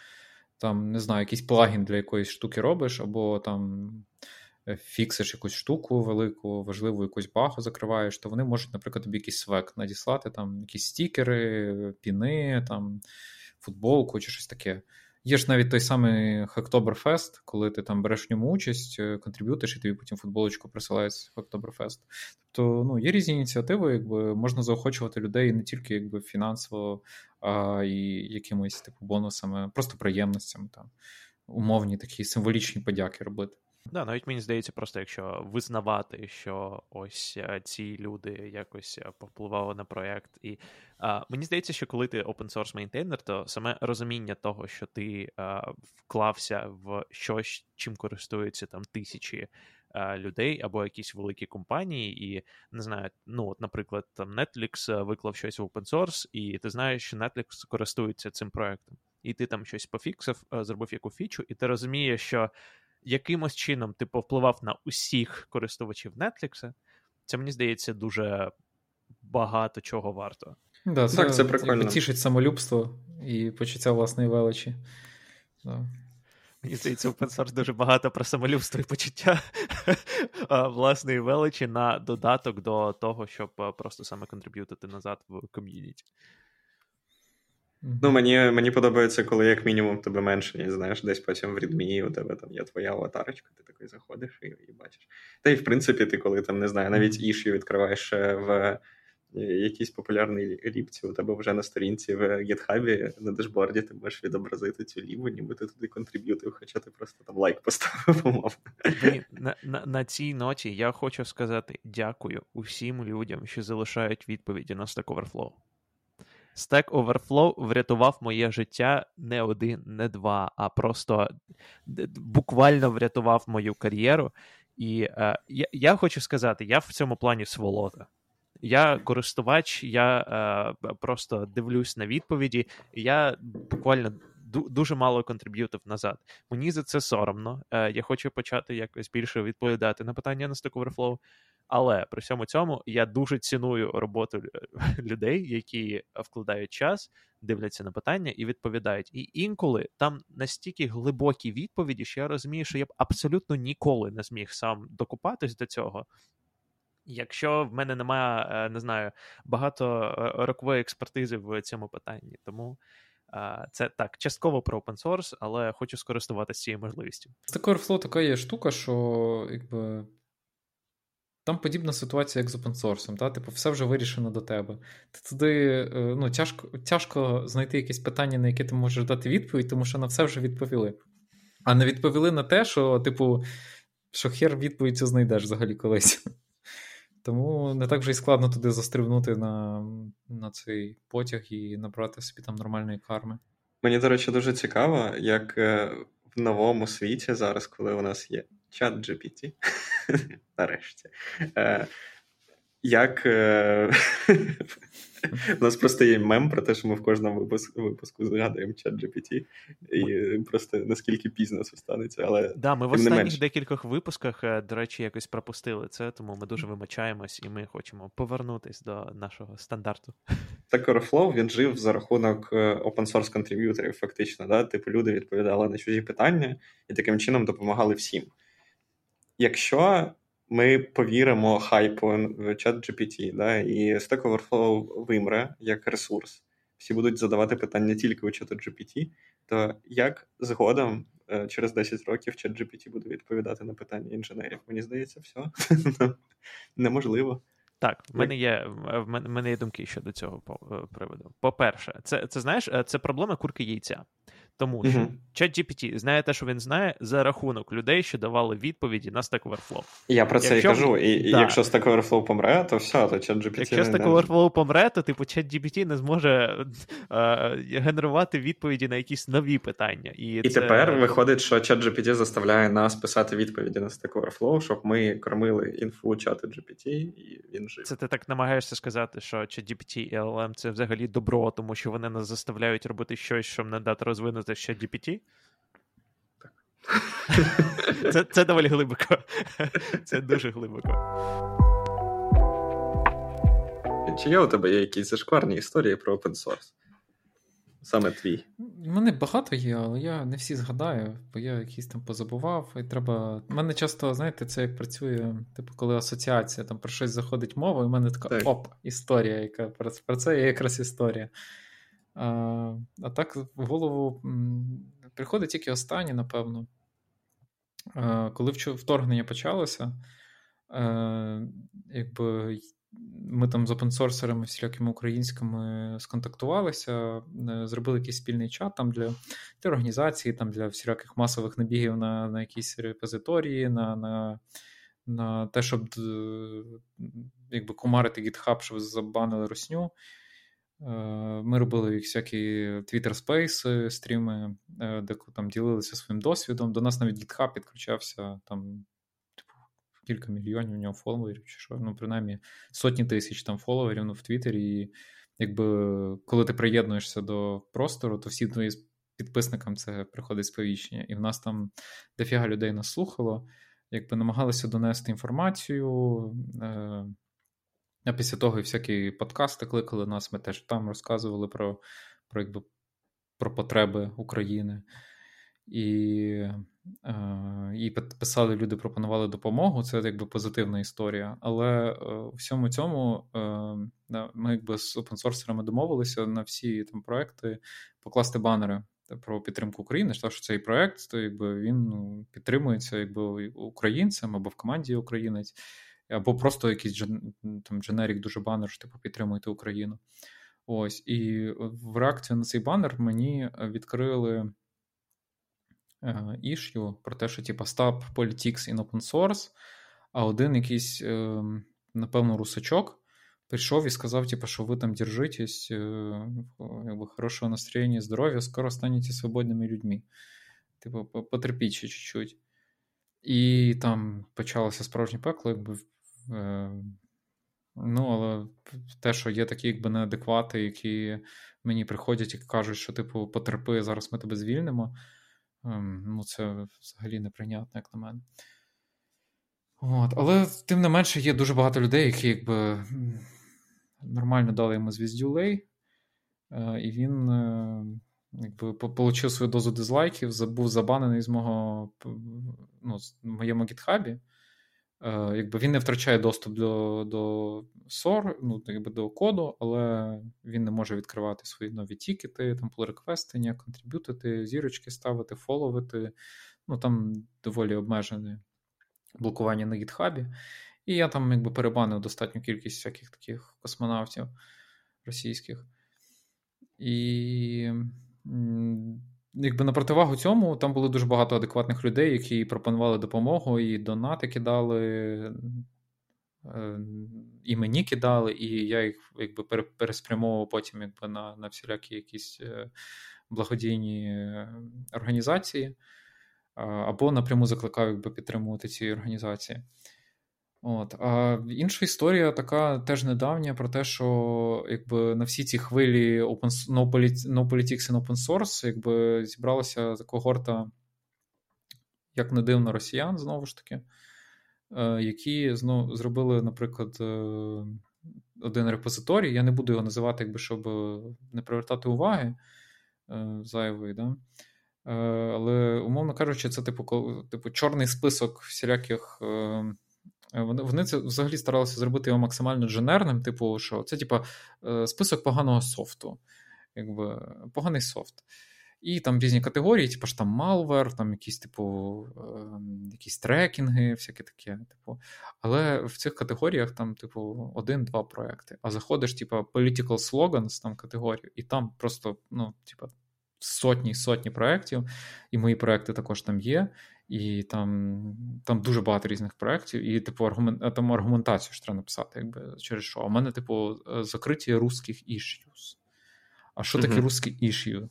там, не знаю, якийсь плагін для якоїсь штуки робиш, або там е, фіксиш якусь штуку велику, важливу якусь багу закриваєш, то вони можуть, наприклад, тобі якийсь свек надіслати, там якісь стікери, піни, там, футболку чи щось таке. Є ж навіть той самий Хактоберфест, коли ти там береш в ньому участь, е, контриб'ютиш, і тобі потім футболочку присилають з Hacktoberfest. Тобто ну, є різні ініціативи, якби можна заохочувати людей не тільки якби фінансово, а і якимись типу бонусами, просто приємностями, там, умовні такі символічні подяки робити. Да, навіть мені здається, просто якщо визнавати, що ось е, ці люди якось е, повпливали на проект. І а, мені здається, що коли ти open source мейнтейнер, то саме розуміння того, що ти а, вклався в щось, чим користуються там тисячі людей або якісь великі компанії, і не знаю, ну от, наприклад, там Netflix е, виклав щось в open source, і ти знаєш, що Netflix користується цим проектом. І ти там щось пофіксив, зробив яку фічу, і ти розумієш, що якимось чином ти повпливав на усіх користувачів Netflix, це мені здається дуже багато чого варто. Да, це, так, це прикольно. Тішить самолюбство і почуття власної величі. Да. Мені здається, open source дуже багато про самолюбство і почуття власної величі на додаток до того, щоб просто саме контриб'ютити назад в ком'юніті. Ну, мені мені подобається, коли як мінімум тебе менше, ніж знаєш, десь потім в рідмі у тебе там є твоя аватарочка, ти такий заходиш і і бачиш. Та й в принципі, ти коли там не знаю, навіть ішю відкриваєш в е, якійсь популярній ліпці, у тебе вже на сторінці в гітхабі на дешборді ти можеш відобразити цю ліву, ніби ти туди контриб'ютив, хоча ти просто там лайк поставив умовно. На, на, на цій ноті я хочу сказати дякую усім людям, що залишають відповіді на Stack Overflow. Stack Overflow врятував моє життя не один, не два, а просто буквально врятував мою кар'єру. І е, я я хочу сказати, я в цьому плані сволота. Я користувач, я е, просто дивлюсь на відповіді. Я буквально дуже мало контриб'ютив назад. Мені за це соромно. Е, Я хочу почати якось більше відповідати на питання на Stack Overflow. Але при всьому цьому я дуже ціную роботу людей, які вкладають час, дивляться на питання і відповідають. І інколи там настільки глибокі відповіді, що я розумію, що я б абсолютно ніколи не зміг сам докупатись до цього. Якщо в мене немає, е, не знаю, багато е, рокової експертизи в цьому питанні. Тому це так, частково про open source, але хочу скористуватися цією можливістю. З Stack Overflow така є штука, що якби. Там подібна ситуація, як з source, та? Типу, все вже вирішено до тебе. Ти туди е, ну, тяжко тяжко знайти якесь питання, на яке ти можеш дати відповідь, тому що на все вже відповіли. А не відповіли на те, що, типу, що хер відповідь цю знайдеш взагалі колись. Тому не так вже й складно туди застрибнути на на цей потяг і набрати собі там нормальної карми. Мені, до речі, дуже цікаво, як е, в новому світі зараз, коли у нас є чат GPT, нарешті, е, як е, у нас просто є мем про те, що ми в кожному випуску випуску згадуємо чат GPT, і просто наскільки пізно це станеться. Але да, ми в останніх декількох випусках, е, до речі, якось пропустили це, тому ми дуже вимачаємось і ми хочемо повернутись до нашого стандарту. Так, Overflow, він жив за рахунок open source контриб'юторів, фактично. Да? Типу, люди відповідали на чужі питання і таким чином допомагали всім. Якщо ми повіримо хайпу в чат GPT, да, і Stack Overflow вимре як ресурс. Всі будуть задавати питання тільки у чату GPT, то як згодом е, через 10 років чат GPT буде відповідати на питання інженерів? Мені здається, все неможливо. Так, в мене є в мене є думки щодо цього е, приводу. По-перше, це це знаєш, е, це проблема курки яйця. Тому що mm-hmm. ChatGPT знає те, що він знає, за рахунок людей, що давали відповіді на Stack Overflow. Я про це якщо... і кажу. І, да. Якщо Stack Overflow помре, то все, то ChatGPT Якщо Stack Overflow помре, то типу ChatGPT не зможе е, генерувати відповіді на якісь нові питання. І, і це... тепер виходить, що ChatGPT заставляє нас писати відповіді на Stack Overflow, щоб ми кормили інфу чату GPT, і він жив. Це ти так намагаєшся сказати, що ChatGPT і LLM — це взагалі добро, тому що вони нас заставляють робити щось, щоб не дати розвинути це ще GPT? Це це доволі глибоко. Це дуже глибоко. Чи є у тебе є якісь зашкварні історії про open source? Саме твій? У мене багато є, але я не всі згадаю, бо я якісь там позабував. І треба. У мене часто, знаєте, це як працює, типу, коли асоціація там про щось заходить мова, і в мене така так. оп, історія, яка про це є якраз історія. А так в голову приходить тільки останнє, напевно. Коли вторгнення почалося, якби ми там з опенсорсерами всілякими українськими сконтактувалися, е, зробили якийсь спільний чат там для для організації, там для всіляких масових набігів на на якісь репозиторії, на на, на те, щоб якби кумарити GitHub, щоб забанили русню. Е, ми робили всякі Twitter Space стріми, е, де там ділилися своїм досвідом. До нас навіть GitHub підключався там, типу, кілька мільйонів у нього фоловерів, чи що, ну, принаймні сотні тисяч там фоловерів ну, в Твіттері. І якби коли ти приєднуєшся до простору, то всі твої підписникам це приходить сповіщення. І в нас там дофіга людей нас слухало, якби намагалися донести інформацію. А після того і всякі подкасти кликали нас, ми теж там розказували про про, якби, про потреби України. І е, і писали люди, пропонували допомогу. Це якби позитивна історія. Але е, у всьому цьому е, ми якби з опенсорсерами домовилися на всі там проекти покласти банери про підтримку України. Що цей проект то якби він ну, підтримується якби українцем або в команді українець або просто якийсь там дженерік дуже банер, що типу підтримуйте Україну. Ось, і в реакцію на цей банер мені відкрили ішю про те, що типу, Stop Politics in Open Source, а один якийсь, е, напевно, русачок прийшов і сказав, типу, що ви там держитесь, е, хорошого настроєння, здоров'я, скоро станете свободними людьми. Типу, потерпіть ще чуть-чуть. І там почалося справжнє пекло, якби Е, Ну, але те, що є такі якби неадеквати, які мені приходять і кажуть, що, типу, потерпи, зараз ми тебе звільнимо. Ем, ну, це взагалі неприйнятно, як на мене. От. Але тим не менше є дуже багато людей, які якби нормально дали йому звіздюлей, е, і він е, якби отримав свою дозу дизлайків, був забанений з мого ну, в моєму гітхабі. Е, якби Він не втрачає доступ до до SOR, ну, якби до коду, але він не може відкривати свої нові тікети, там pull-реквестення, контриб'ютити, зірочки ставити, фоловити. Ну, Там доволі обмежене блокування на гітхабі. І я там якби перебанив достатню кількість всяких таких космонавтів російських. І якби на противагу цьому, там було дуже багато адекватних людей, які пропонували допомогу, і донати кидали, е, і мені кидали, і я їх якби переспрямовував потім якби, на на всілякі якісь е, благодійні е, організації, або напряму закликав якби, підтримувати ці організації. От. А інша історія така теж недавня про те, що якби на всі ці хвилі open, no, politi- no politics and open source якби зібралася когорта, як не дивно, росіян знову ж таки, е, які знову зробили, наприклад, е, один репозиторій. Я не буду його називати, якби, щоб не привертати уваги е, зайвої. Да? Але, умовно кажучи, це типу, типу чорний список всіляких. Е, вони вони це взагалі старалися зробити його максимально дженерним, типу, що це типу, список поганого софту, якби поганий софт. І там різні категорії, типу ж там malware, там якісь, типу, ем, якісь трекінги, всяке таке. Типу. Але в цих категоріях там, типу, один-два проекти. А заходиш, типу, political slogans, там категорію, і там просто, ну, типу, сотні сотні проєктів, і мої проекти також там є. І там там дуже багато різних проєктів, і, типу, аргумент, там аргументацію ж треба написати, якби через що. А у мене, типу, е, закриті русських issues. А що таке mm-hmm. русські issue?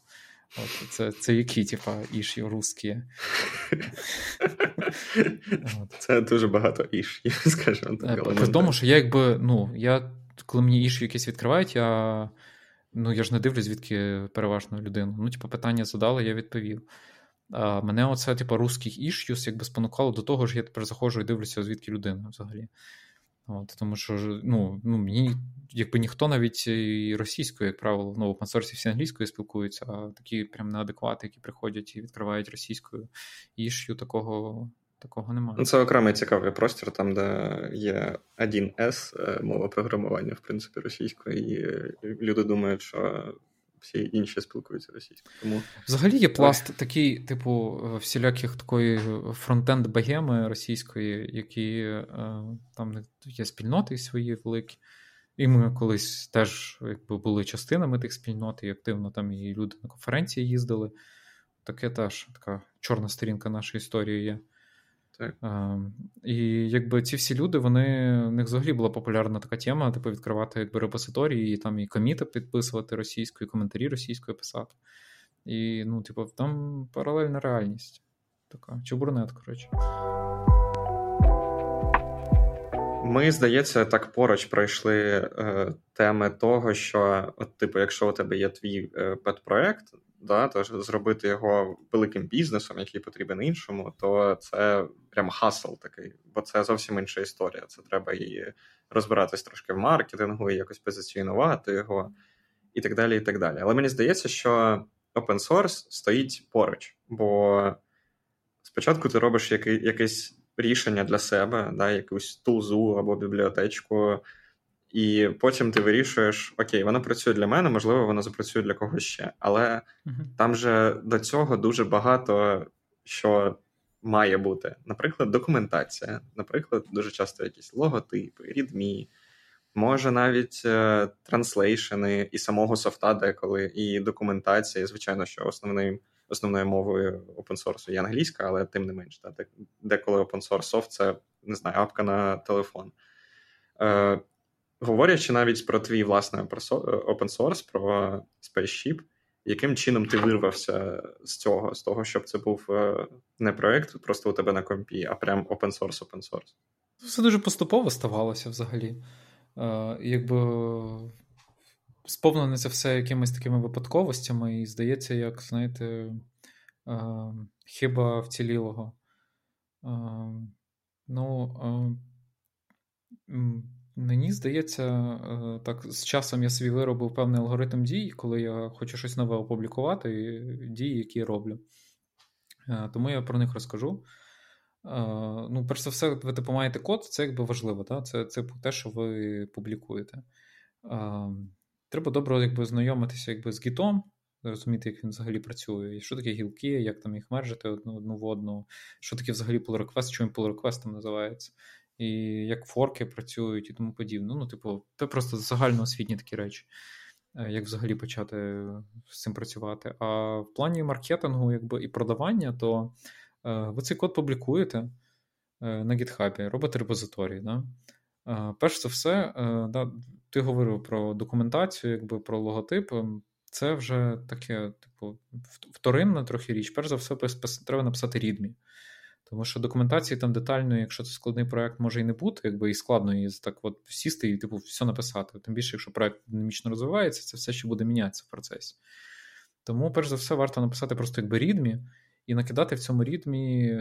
От, Це це які, типа, issue русські? Це дуже багато issue, скажімо так. Е, при тому, що я якби, ну, я, коли мені issue якісь відкривають, я ну, я ж не дивлюсь, звідки переважно людину. Ну, типу, питання задали, я відповів. Мене оце, типу, русських іш'юс якби спонукало до того, що я тепер заходжу і дивлюся, звідки людина взагалі. От, Тому що ну, ну, мені, якби ніхто навіть і російською, як правило, ну, в опенсорсі всі англійською спілкуються, а такі прям неадеквати, які приходять і відкривають російською іш'ю, такого такого немає. Ну, Це окремий цікавий простір, там, де є 1С е, мова програмування, в принципі, російською, і люди думають, що всі інші спілкуються російською. Тому взагалі є пласт такий, типу, всіляких такої фронтенд багеми російської, які е, там є спільноти свої великі. І ми колись теж якби були частинами тих спільнот, і активно там і люди на конференції їздили. Таке теж така чорна сторінка нашої історії є. Так. А, І якби ці всі люди, вони в них взагалі була популярна така тема, типу відкривати якби репозиторії, і там і коміти підписувати російською, і коментарі російською писати. І, ну, типу, там паралельна реальність. Така чебурнет, коротше. Ми, здається, так поруч пройшли е, теми того, що, от, типу, якщо у тебе є твій е, pet-проект, да, тож зробити його великим бізнесом, який потрібен іншому, то це прям хасл такий, бо це зовсім інша історія. Це треба і розбиратись трошки в маркетингу, і якось позиціонувати його, і так далі. і так далі. Але мені здається, що open source стоїть поруч, бо спочатку ти робиш який, якесь рішення для себе, да, якусь тулзу або бібліотечку. І потім ти вирішуєш: окей, воно працює для мене, можливо, воно запрацює для когось ще. Але uh-huh. там же до цього дуже багато що має бути. Наприклад, документація, наприклад, дуже часто якісь логотипи, рідмі, може навіть е, транслейшени і самого софта деколи, і документація. І, звичайно, що основним. Основною мовою source є англійська, але тим не менш, та, деколи source софт це не знаю, апка на телефон. Е, Говорячи навіть про твій власний open source, про Spaceship, яким чином ти вирвався з цього, з того, щоб це був е, не проект просто у тебе на компі, а прям open source, open source? Все дуже поступово ставалося взагалі. якби сповнене це все якимись такими випадковостями, і здається, як, знаєте, хіба вцілілого. Ну, мені здається, так, з часом я собі виробив певний алгоритм дій, коли я хочу щось нове опублікувати, дії, які я роблю. Тому я про них розкажу. Ну, перш за все, ви типу маєте код, це якби важливо, так? це це те, що ви публікуєте. Треба добре якби, знайомитися якби, з гітом, розуміти, як він взагалі працює, що таке гілки, як там їх мержити одну одну в одну, що таке взагалі pull request, він pull request називається, і як форки працюють і тому подібне. Ну, типу, це просто загальноосвітні такі речі, е, як взагалі почати з цим працювати. А в плані маркетингу якби, і продавання, то е, ви цей код публікуєте е, на GitHub, робите репозиторій. Да? Перш за все, да, ти говорив про документацію, якби про логотип. Це вже таке, типу, вторинна трохи річ. Перш за все, треба написати рідмі. Тому що документації там детально, якщо це складний проект, може і не бути, якби і складно її так от сісти і типу, все написати. Тим більше, якщо проект динамічно розвивається, це все ще буде мінятися в процесі. Тому, перш за все, варто написати просто якби рідмі і накидати в цьому рідмі,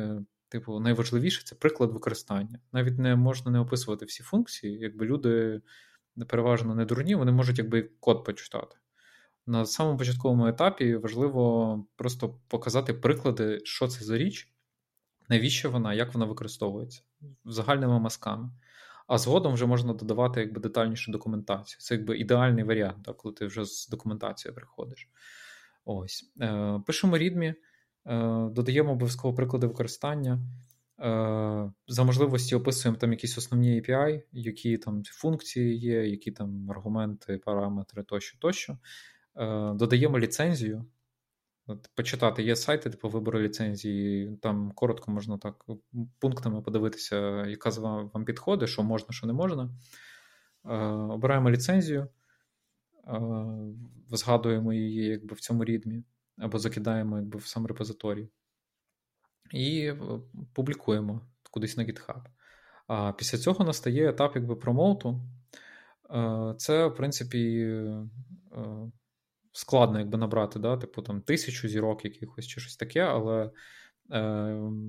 типу, найважливіше це приклад використання. Навіть не можна не описувати всі функції, якби люди переважно не дурні, вони можуть якби код почитати. На самому початковому етапі важливо просто показати приклади, що це за річ, навіщо вона, як вона використовується загальними мазками. А згодом вже можна додавати якби детальнішу документацію. Це якби ідеальний варіант, так, коли ти вже з документацією приходиш. Ось. Е, Пишемо рідмі, е, додаємо обов'язково приклади використання. Е, За можливості описуємо там якісь основні API, які там функції є, які там аргументи, параметри тощо, тощо. Е, додаємо ліцензію. Почитати є сайти типу вибору ліцензії, там коротко можна так пунктами подивитися, яка з вам, вам підходить, що можна, що не можна. Е, Обираємо ліцензію, е, згадуємо її якби в цьому рідмі, або закидаємо якби в сам репозиторій. І е, публікуємо кудись на GitHub. А після цього настає етап якби промоуту. Е, це, в принципі, е, складно якби набрати, да, типу там тисячу зірок якихось чи щось таке, але е,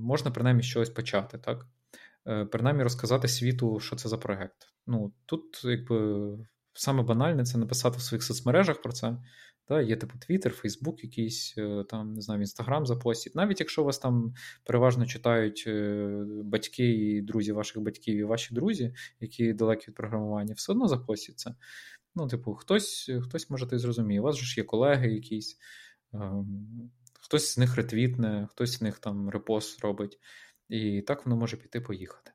можна принаймні щось почати, так? Е, Принаймні розказати світу, що це за проект. Ну, Тут, якби, саме банальне це написати в своїх соцмережах про це. Да, Є типу Twitter, Facebook, якийсь е, там, не знаю, Instagram запостять. Навіть якщо вас там переважно читають е, батьки і друзі ваших батьків і ваші друзі, які далекі від програмування, все одно запостять це. Ну, типу, хтось хтось може ти зрозуміє. У вас ж є колеги якісь, ем, хтось з них ретвітне, хтось з них там репост робить. І так воно може піти поїхати.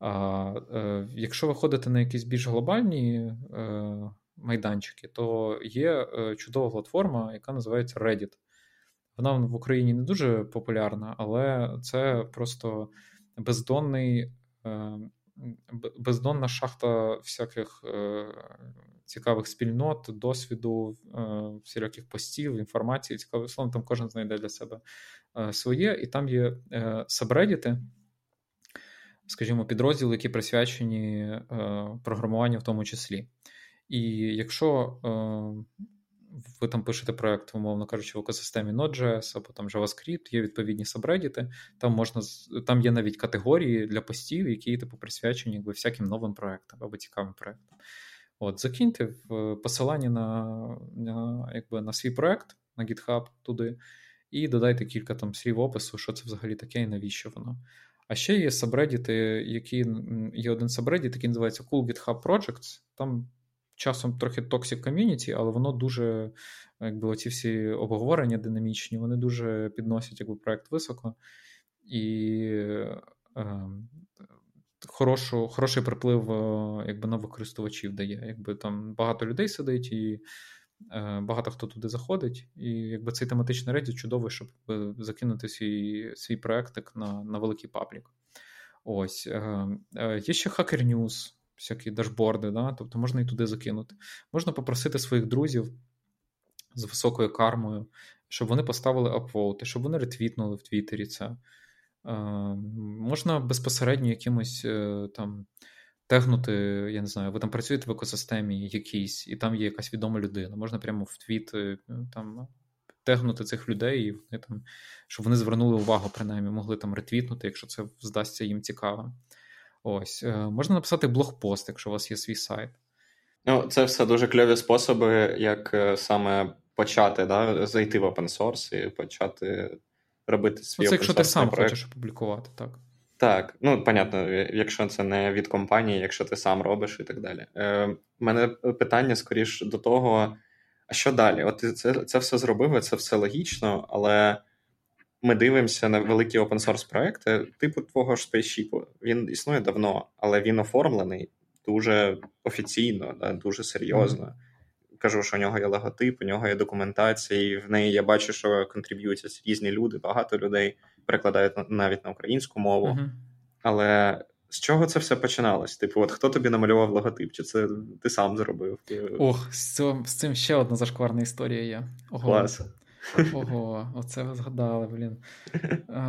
А е, якщо ви ходите на якісь більш глобальні е, майданчики, то є е, чудова платформа, яка називається Reddit. Вона в Україні не дуже популярна, але це просто бездонний. Е, бездонна шахта всяких е, цікавих спільнот, досвіду, е, всіляких постів, інформації, цікавих словом, там кожен знайде для себе е, своє, і там є е, сабредіти, скажімо, підрозділи, які присвячені програмуванню в тому числі. І якщо ви там пишете проект, умовно кажучи, в екосистемі Node.js або там JavaScript, є відповідні сабредіти, там можна там є навіть категорії для постів, які типу присвячені якби, всяким новим проектам або цікавим проектам. От, Закиньте в посилання на на, якби, на свій проект на GitHub туди, і додайте кілька там слів опису, що це взагалі таке і навіщо воно. А ще є сабредіти, які є один сабредіт, який називається Cool GitHub Projects. Там часом трохи toxic community, але воно дуже, якби оці всі обговорення динамічні, вони дуже підносять якби, проект високо і е, хорошу, хороший приплив е, якби, нових користувачів дає. Якби Там багато людей сидить і е, багато хто туди заходить. І якби цей тематичний Reddit чудовий, щоб закинути свій свій проектик на на великий паблік. Ось. Е, е, Є ще Hacker News всякі дашборди, да? тобто можна і туди закинути. Можна попросити своїх друзів з високою кармою, щоб вони поставили апвоути, щоб вони ретвітнули в Твіттері це. Е, Можна безпосередньо якимось е, там тегнути, я не знаю, ви там працюєте в екосистемі якійсь, і там є якась відома людина. Можна прямо в твіт е, там тегнути цих людей, і вони там, щоб вони звернули увагу, принаймні, могли там ретвітнути, якщо це здасться їм цікавим. Ось, можна написати блогпост, якщо у вас є свій сайт. Ну, це все дуже кльові способи, як саме почати, да, зайти в open source і почати робити свій Це якщо ти сам проект. хочеш опублікувати, так. Так, ну понятно, якщо це не від компанії, якщо ти сам робиш і так далі. Е, У мене питання скоріш до того, а що далі? От ти це це все зробив, це все логічно, але ми дивимося на великі open source проекти, типу твого ж спейсшіпу. Він існує давно, але він оформлений дуже офіційно, да, дуже серйозно. Mm-hmm. Кажу, що у нього є логотип, у нього є документація, і в неї я бачу, що контриб'ютять різні люди, багато людей перекладають навіть на українську мову. Uh-huh. Але з чого це все починалось? Типу, от хто тобі намалював логотип? Чи це ти сам зробив? Ох, з цим, з цим ще одна зашкварна історія є. Ого. Клас. Ого, оце ви згадали, блін. Е,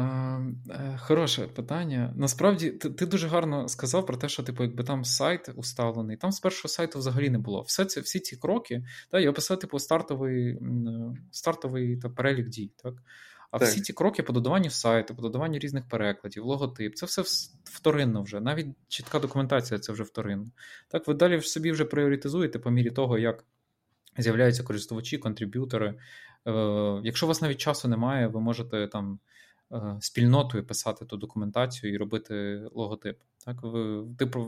е, Хороше питання. Насправді, ти ти дуже гарно сказав про те, що типу, якби там сайт уставлений, там з першого сайту взагалі не було. Все це, Всі ці кроки, та, я описав типу, стартовий стартовий та, перелік дій. Так? А так. всі ці кроки по додаванню сайту, по додаванню різних перекладів, логотип, це все вторинно вже. Навіть чітка документація це вже вторинно. Так, ви далі собі вже пріоритизуєте по мірі того, як з'являються користувачі, контриб'ютори. Е, якщо у вас навіть часу немає, ви можете там е, спільнотою писати ту документацію і робити логотип. Так, ви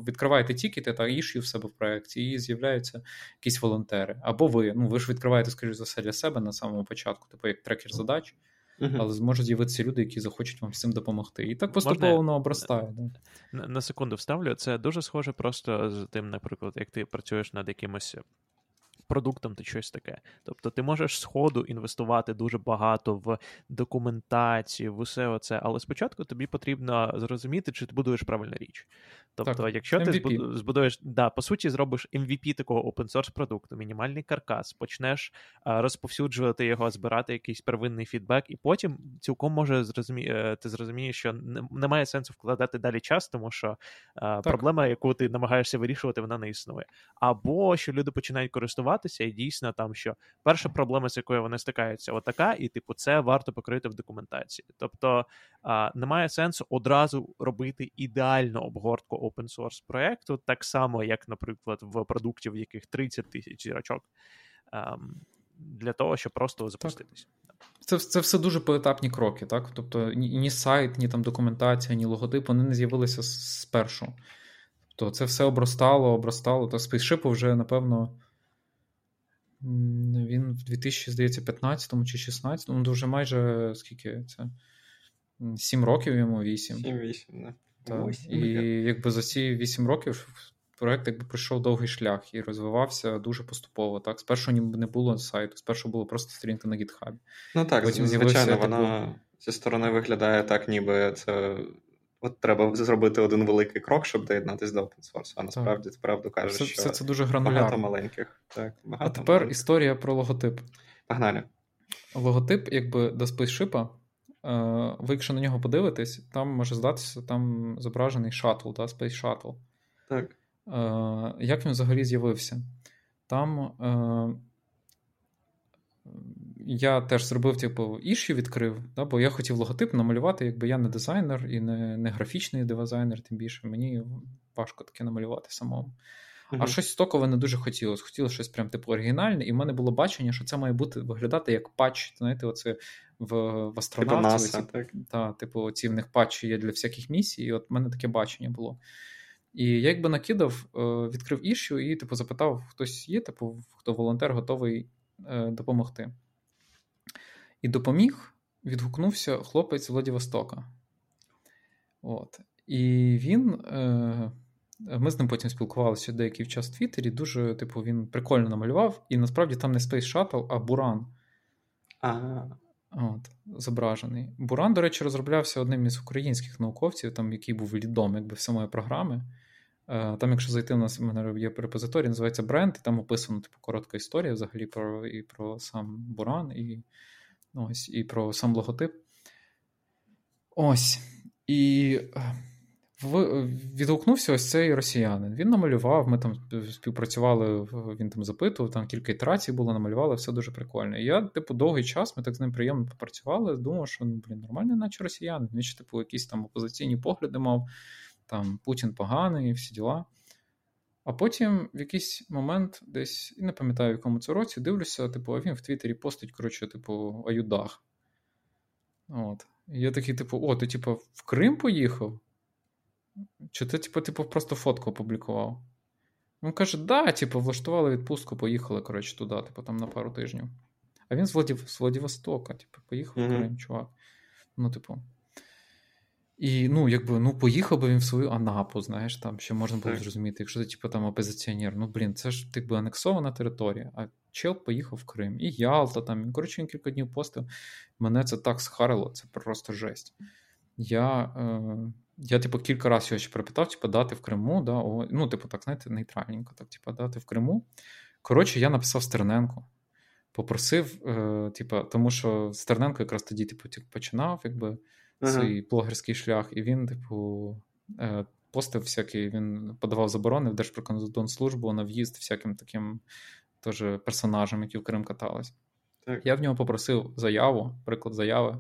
відкриваєте тікети та ішю в себе в проєкті, і з'являються якісь волонтери. Або ви. Ну ви ж відкриваєте, скоріш за все, для себе на самому початку, типу як трекер задач. Uh-huh. Але зможуть з'явитися люди, які захочуть вам з цим допомогти. І так поступово воно обростає. Да. На, на секунду вставлю. Це дуже схоже просто з тим, наприклад, як ти працюєш над якимось продуктом чи щось таке. Тобто ти можеш сходу інвестувати дуже багато в документацію, в усе оце, але спочатку тобі потрібно зрозуміти, чи ти будуєш правильну річ. Тобто, так, якщо MVP. ти збудуєш, да, по суті, зробиш MVP такого open source продукту, мінімальний каркас, почнеш а, розповсюджувати його, збирати якийсь первинний фідбек, і потім цілком може зрозумі... Е, ти зрозумієш, що немає сенсу вкладати далі час, тому що а, проблема, яку ти намагаєшся вирішувати, вона не існує. Або що люди починають користуватися, і дійсно там що перша проблема, з якою вони стикаються, отака, і типу, це варто покрити в документації. Тобто а, немає сенсу одразу робити ідеальну обгортку open source проекту, так само, як, наприклад, в продукті, в яких 30 тисяч зірочок, ем, для того, щоб просто запуститись. Це це все дуже поетапні кроки, так? Тобто ні, ні сайт, ні там документація, ні логотип, вони не з'явилися спершу. Тобто це все обростало, обростало. Та спейсшипу вже, напевно, він в 2015 чи 2016, ну вже майже скільки це? 7 років йому 8. 7-8, да. Так. І якби за ці 8 років проект якби пройшов довгий шлях і розвивався дуже поступово. Так, спершу не було сайту, спершу було просто сторінка на гітхабі. Ну так, Потім звичайно, вона типу... зі сторони виглядає так, ніби це. От треба зробити один великий крок, щоб доєднатися до open source, А насправді ти правду кажеш, все, що все це дуже гранулярно. багато маленьких. Так, багато А тепер маленьких. історія про логотип. Погнали. Логотип, якби до спейсшипа, Е, ви, якщо на нього подивитесь, там може здатися там зображений шаттл, да, Space Shuttle. Так. Е, як він взагалі з'явився? Там е, я теж зробив, типу, ішу відкрив, да, бо я хотів логотип намалювати, якби я не дизайнер і не не графічний дизайнер, тим більше мені важко таке намалювати самому. Uh-huh. А щось стокове не дуже хотілося. Хотілося щось прям типу оригінальне, і в мене було бачення, що це має бути виглядати як патч. Знаєте, оце в в астронавті. Типу так. Та, типу, ці в них патчі є для всяких місій, і от в мене таке бачення було. І я якби накидав, е, відкрив іщу і типу, запитав, хтось є, типу, хто волонтер готовий е, допомогти. І допоміг, відгукнувся хлопець Владивостока. От. І він. Е, ми з ним потім спілкувалися деякий час в Твіттері. Дуже, типу, він прикольно намалював, і насправді там не Space Shuttle, а Буран. Ага. От, Зображений. Буран, до речі, розроблявся одним із українських науковців, там, який був лідом якби, самої програми. Е, там, якщо зайти, у нас у мене є репозиторій, називається Бренд, і там описано типу, коротка історія взагалі про і про сам Буран, і ось, і про сам логотип. Ось. І в, відгукнувся ось цей росіянин. Він намалював, ми там співпрацювали, він там запитував, там кілька ітерацій було, намалювали, все дуже прикольно. І я, типу, довгий час ми так з ним приємно попрацювали, думав, що ну, блін, нормально, наче росіянин. Він ще, типу, якісь там опозиційні погляди мав, там Путін поганий, всі діла. А потім в якийсь момент, десь, і не пам'ятаю, в якому це році, дивлюся, типу, а він в Твіттері постить, коротше, типу, аюдах. От. І я такий, типу, о, ти, типу, в Крим поїхав? Чи ти, типу, типу, просто фотку опублікував? Він каже, да, типу, влаштували відпустку, поїхали, коротше, туди, типу, там на пару тижнів. А він з, Владів... з Владивостока, типу, поїхав mm-hmm. в Крим, чувак. Ну, типу. І ну, якби ну, поїхав би він в свою Анапу, знаєш, там ще можна було зрозуміти, якщо ти типу, там опозиціонер. Ну, блін, це ж якби анексована територія. А чел поїхав в Крим. І Ялта там. Коротше, він кілька днів постив. Мене це так схарило, це просто жесть. Я, е, я типу, кілька разів його ще перепитав, типу, дати в Криму, да, о, ну, типу, так, знаєте, нейтральненько, так, типу, дати в Криму. Коротше, я написав Стерненку. Попросив, е, типу, тому що Стерненко якраз тоді типу, починав, якби ага. свій блогерський шлях, і він, типу, е, постив всякий, він подавав заборони в Держприкордонслужбу на в'їзд всяким таким теж персонажам, які в Крим катались. Так. Я в нього попросив заяву, приклад заяви,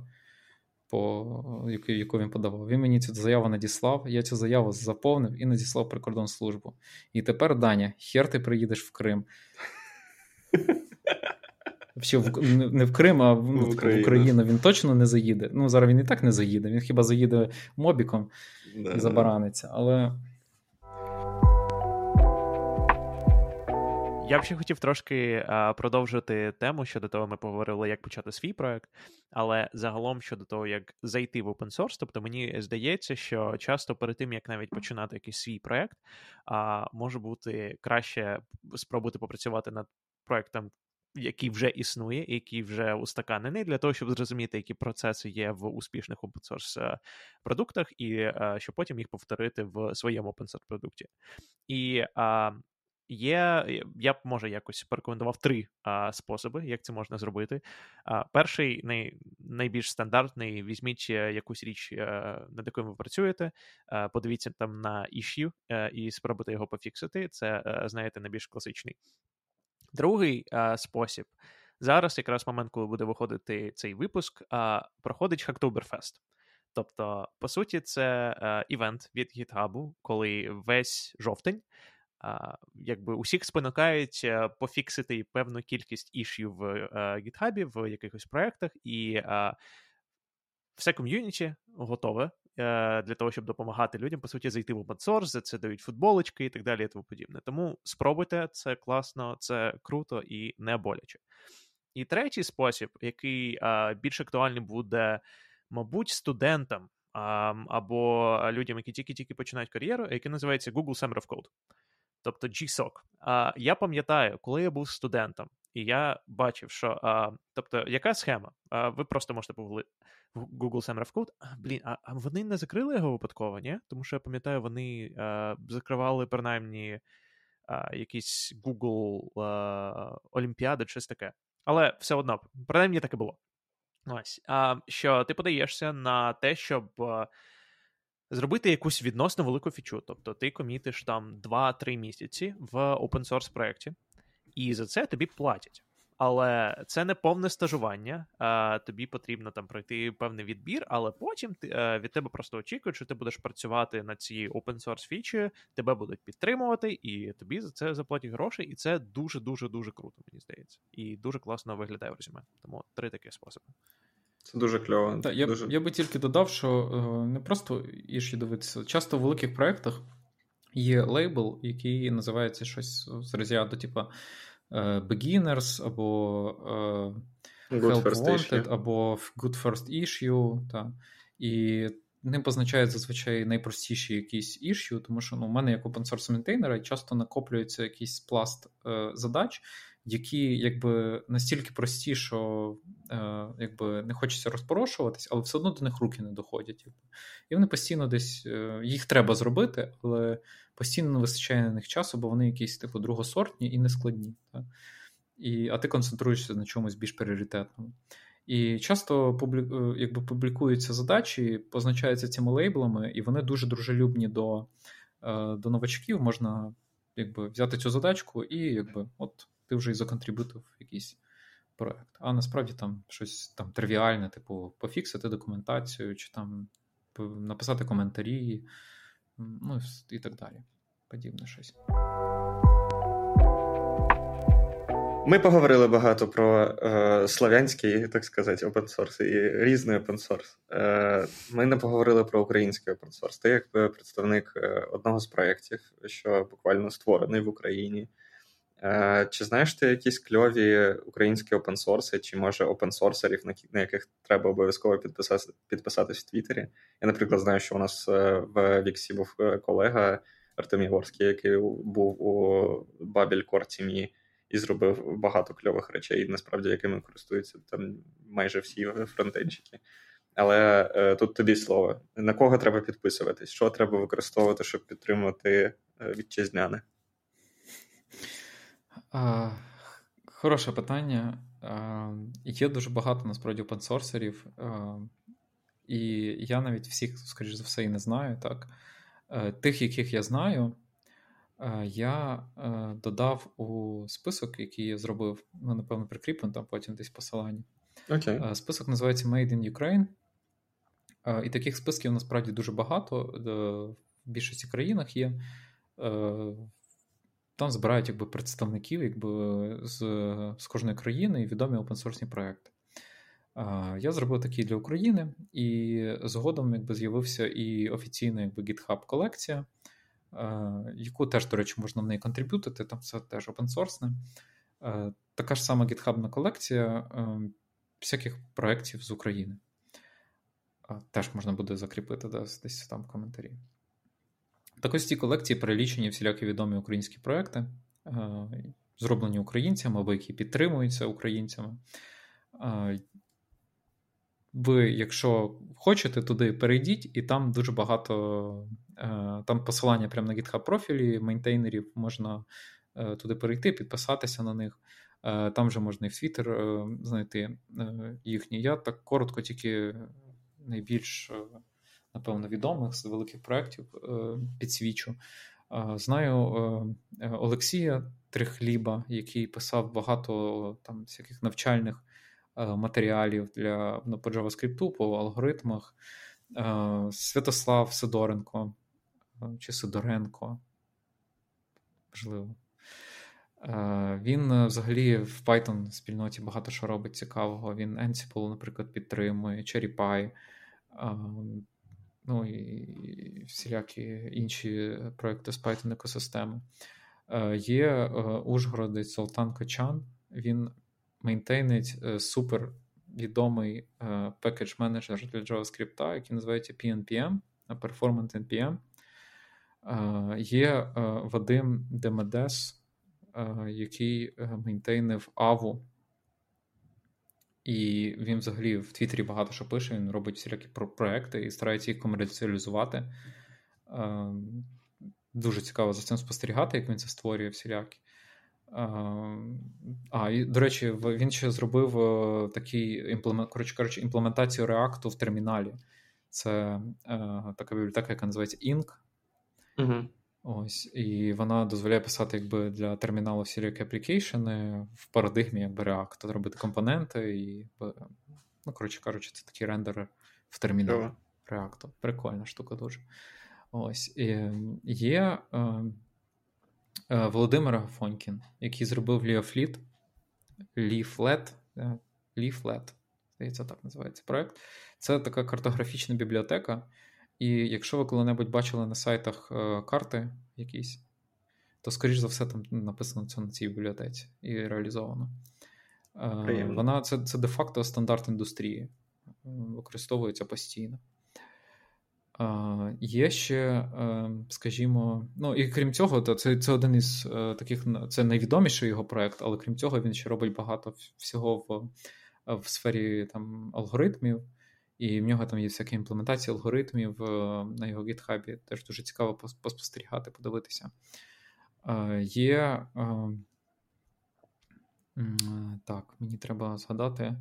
по, яку, яку він подавав. Він мені цю заяву надіслав, я цю заяву заповнив і надіслав прикордонслужбу. І тепер, Даня, хер ти приїдеш в Крим. Взагалі, не в Крим, а в, ну, в, Україну. в Україну він точно не заїде. Ну, зараз він і так не заїде. Він хіба заїде мобіком да. і забараниться. Але. Я б ще хотів трошки а, продовжити тему щодо того, ми поговорили, як почати свій проект, але загалом щодо того, як зайти в open source, тобто мені здається, що часто перед тим, як навіть починати якийсь свій проект, а, може бути краще спробувати попрацювати над проектом який вже існує, який вже устаканений, для того, щоб зрозуміти, які процеси є в успішних open source е, продуктах, і е, щоб потім їх повторити в своєму open source продукті. І а, Є, я б може якось порекомендував три а, способи, як це можна зробити. А, Перший, най, найбільш стандартний, візьміть е, якусь річ, над якою ви працюєте, а, подивіться там на issue і спробуйте його пофіксити. Це, знаєте, найбільш класичний. Другий а, спосіб. Зараз, якраз момент, коли буде виходити цей випуск, а, проходить Hacktoberfest. Тобто, по суті, це а, івент від GitHub, коли весь жовтень, якби усіх спонукають е, пофіксити певну кількість ішів в GitHub, в якихось проєктах, і все ком'юніті готове Е, для того, щоб допомагати людям, по суті, зайти в open source, за це дають футболочки і так далі, і тому подібне. Тому спробуйте, це класно, це круто і не боляче. І третій спосіб, який більш актуальний буде, мабуть, студентам або людям, які тільки-тільки починають кар'єру, який називається Google Summer of Code, тобто GSOC. Я пам'ятаю, коли я був студентом, і я бачив, що а, тобто, яка схема? А, Ви просто можете погуглити Google Summer Code. А, блін, а, а вони не закрили його випадково, ні? Тому що я пам'ятаю, вони а, закривали принаймні а, якісь Google а, Олімпіади, щось таке. Але все одно, принаймні так і було. Ось. А, Що ти подаєшся на те, щоб. Зробити якусь відносно велику фічу, тобто ти комітиш там 2-3 місяці в open source проєкті, і за це тобі платять. Але це не повне стажування. А, Тобі потрібно там пройти певний відбір, але потім ти, е, від тебе просто очікують, що ти будеш працювати над цією open source фічею, тебе будуть підтримувати, і тобі за це заплатять гроші. І це дуже дуже дуже круто, мені здається. І дуже класно виглядає в резюме. Тому три такі способи. Це дуже кльово. Так, я дуже... я би тільки додав, що е, не просто іші дивитися. Часто в великих проєктах є лейбл, який називається щось з розряду, типу. Е, beginners, або е, Help Wanted, або Good First Issue. Та. І ним позначають зазвичай найпростіші якісь issue, тому що ну, у мене як open source мейнтейнера часто накоплюється якийсь пласт е, задач, які якби настільки прості, що е, якби не хочеться розпорошуватись, але все одно до них руки не доходять. Якби. І вони постійно десь е, їх треба зробити, але постійно не вистачає на них часу, бо вони якісь типу другосортні і нескладні. Так? І, А ти концентруєшся на чомусь більш пріоритетному. І часто публі... якби публікуються задачі, позначаються цими лейблами, і вони дуже дружелюбні до до новачків. Можна якби, взяти цю задачку, і якби, от ти вже і законтрибутив якийсь проект. А насправді там щось там тривіальне, типу, пофіксити документацію, чи там написати коментарі, ну і так далі. Подібне щось. Ми поговорили багато про е, славянський, так сказати, open source і різний опенсорс. Е, Ми не поговорили про український open source. Ти як представник е, одного з проєктів, що буквально створений в Україні. Е, Чи знаєш ти якісь кльові українські опенсорси, чи може опенсорсерів, на, яких треба обов'язково підписати, підписатись в Твіттері? Я, наприклад, знаю, що у нас е, в Віксі був е, колега Артем Єгорський, який був у Кор Тім'ї і зробив багато кльових речей, насправді якими користуються там майже всі фронтенчики. Але е, тут тобі слово. На кого треба підписуватись? Що треба використовувати, щоб підтримувати е, вітчизняне? А, Хороше питання. А, Є дуже багато насправді опенсорсерів, і я навіть всіх, скоріш за все, і не знаю. так. Е, тих, яких я знаю, Е, я е, додав у список, який я зробив, ну, напевно, прикріплено там потім десь посилання. Okay. Список називається Made in Ukraine. І таких списків насправді дуже багато. В більшості країнах є. Там збирають якби, представників якби, з з кожної країни і відомі опенсорсні проекти. Я зробив такий для України, і згодом якби, з'явився і офіційна якби, GitHub колекція. Яку теж, до речі, можна в неї контриб'ютити, там все теж опенсорсне. Така ж сама гітхабна колекція всяких проєктів з України. Теж можна буде закріпити десь там в коментарі. Так ось ці колекції перелічені всілякі відомі українські проекти, е, зроблені українцями або які підтримуються українцями. Ви, якщо хочете, туди перейдіть, і там дуже багато Е, там посилання прямо на GitHub профілі мейнтейнерів, можна е, туди перейти, підписатися на них. Е, там же можна і в Twitter знайти їхні. Я так коротко, тільки найбільш, напевно, відомих з великих проєктів підсвічу. Знаю Олексія Трихліба, який писав багато там всяких навчальних матеріалів для ну, по JavaScript, по алгоритмах. Святослав Сидоренко, чи Сидоренко. Можливо. Е, він е, взагалі в Python спільноті багато що робить цікавого. Він Ansible, наприклад, підтримує, CherryPy, е, ну і всілякі інші проекти з Python екосистеми. Є Ужгородець Солтан Кочан, він мейнтейнить супер відомий пекедж менеджер для JavaScript, який називається PNPM, Performance NPM. Є е, Вадим Демедес, е, який е, мейнтейнив Аву. І він взагалі в Твіттері багато що пише, він робить всілякі проекти і старається їх комерціалізувати. Дуже цікаво за цим спостерігати, як він це створює всілякі. А, і, до речі, він ще зробив такий імплемент, коротше кажучи, імплементацію React в терміналі. Це така бібліотека, яка називається Ink. Угу. Ось, І вона дозволяє писати якби для терміналу всілякі аплікейшени в парадигмі якби React, робити компоненти і, ну, коротше кажучи, це такий рендер в терміналі React. Прикольна штука дуже. Ось. І Є е, е, Володимир Агафонькін, який зробив Leaflet, Leaflet, Leaflet, здається, так називається проект. Це така картографічна бібліотека. І якщо ви коли-небудь бачили на сайтах е, карти якісь, то, скоріш за все, там написано це на цій бібліотеці і реалізовано. Е, Приємно. Вона це це де-факто стандарт індустрії, е, використовується постійно. Є ще, скажімо, ну і крім цього, то це це один із таких це найвідоміший його проект, але крім цього, він ще робить багато всього в в сфері там алгоритмів. І в нього там є всякі імплементації алгоритмів е, на його гітхабі. Теж дуже цікаво поспостерігати, подивитися. Е, є. Е, так, мені треба згадати.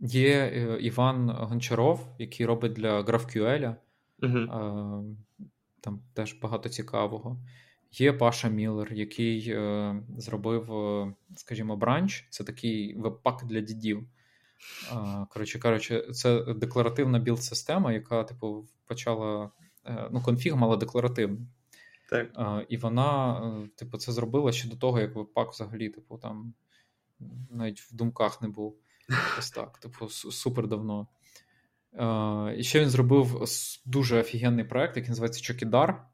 Є Іван Гончаров, який робить для GraphQL. Угу. Там теж багато цікавого. Є Паша Міллер, який зробив, скажімо, бранч. Це такий веб-пак для дідів. Коротше кажучи, це декларативна білд-система, яка, типу, почала. Е, ну, конфіг мала декларативний. Так. І вона, е, типу, це зробила ще до того, як веб-пак взагалі, типу, там навіть в думках не був. Ось так, типу, супер давно. І ще він зробив дуже офігенний проект, який називається Чокідар.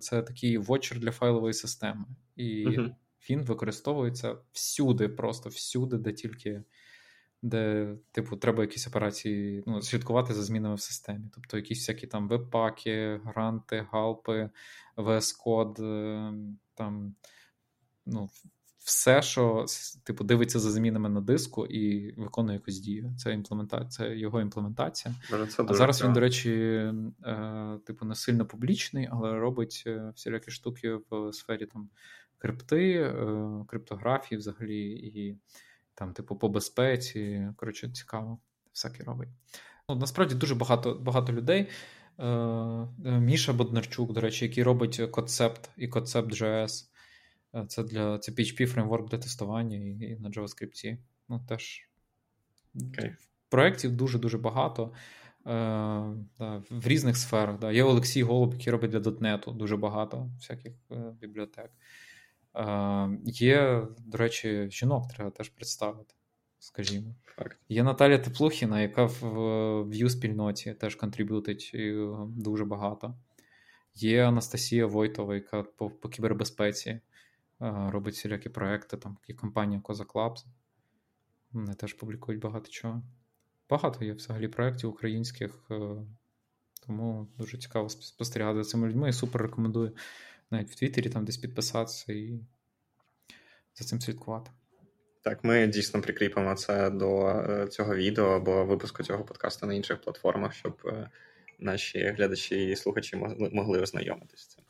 Це такий вотчер для файлової системи. І uh-huh. він використовується всюди, просто всюди, де тільки де, типу, треба якісь операції ну, слідкувати за змінами в системі. Тобто якісь всякі там веб-паки, гранти, галпи, VS Code, ем, там, ну, все, що типу, дивиться за змінами на диску і виконує якусь дію. Це імплементація, це його імплементація. Це а зараз він, до речі, е, типу, не сильно публічний, але робить е, всілякі штуки в сфері там крипти, е, криптографії взагалі, і там, типу, по безпеці. Коротше, цікаво, всяке робить. Ну, Насправді дуже багато багато людей. Міша Боднарчук, до речі, який робить концепт і концепт.js. Е, це для це PHP фреймворк для тестування і, і на JavaScript. Ну, теж okay. проєктів дуже-дуже багато. Е, да, В різних сферах. Да. Є Олексій Голуб, який робить для .NET дуже багато всяких е, бібліотек. Е, Є, до речі, жінок треба теж представити, скажімо. Факт. Є Наталя Теплухіна, яка в vue спільноті теж контриб'ютить дуже багато. Є Анастасія Войтова, яка по, по кібербезпеці робить всілякі проекти, там і компанія Коза Labs. Вони теж публікують багато чого. Багато є взагалі проєктів українських, е, тому дуже цікаво спостерігати за цими людьми. І супер рекомендую навіть в Твіттері там десь підписатися і за цим слідкувати. Так, ми дійсно прикріпимо це до е, цього відео або випуску цього подкасту на інших платформах, щоб е, наші глядачі і слухачі могли ознайомитися з цим.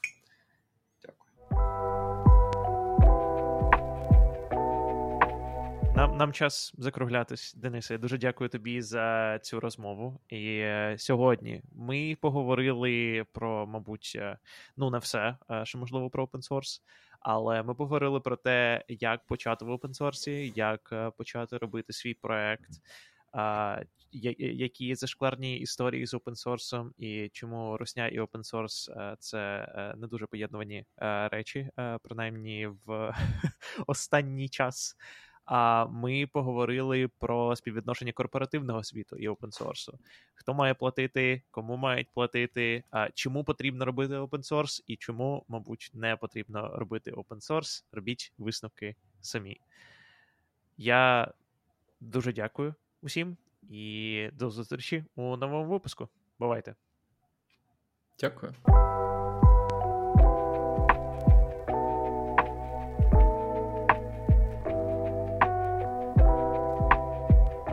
Нам нам час закруглятись, Денисе. Я дуже дякую тобі за цю розмову. І е, сьогодні ми поговорили про, мабуть, е, ну не все, е, що можливо про open source, але ми поговорили про те, як почати в open source, як почати робити свій проект, які зашкварні історії з open source, і чому Русня і open source це не дуже поєднувані речі, принаймні в останній час. А ми поговорили про співвідношення корпоративного світу і опенсорсу. Хто має платити, кому мають платити, чому потрібно робити опенсорс і чому, мабуть, не потрібно робити опенсорс. Робіть висновки самі. Я дуже дякую усім і до зустрічі у новому випуску. Бувайте. Дякую.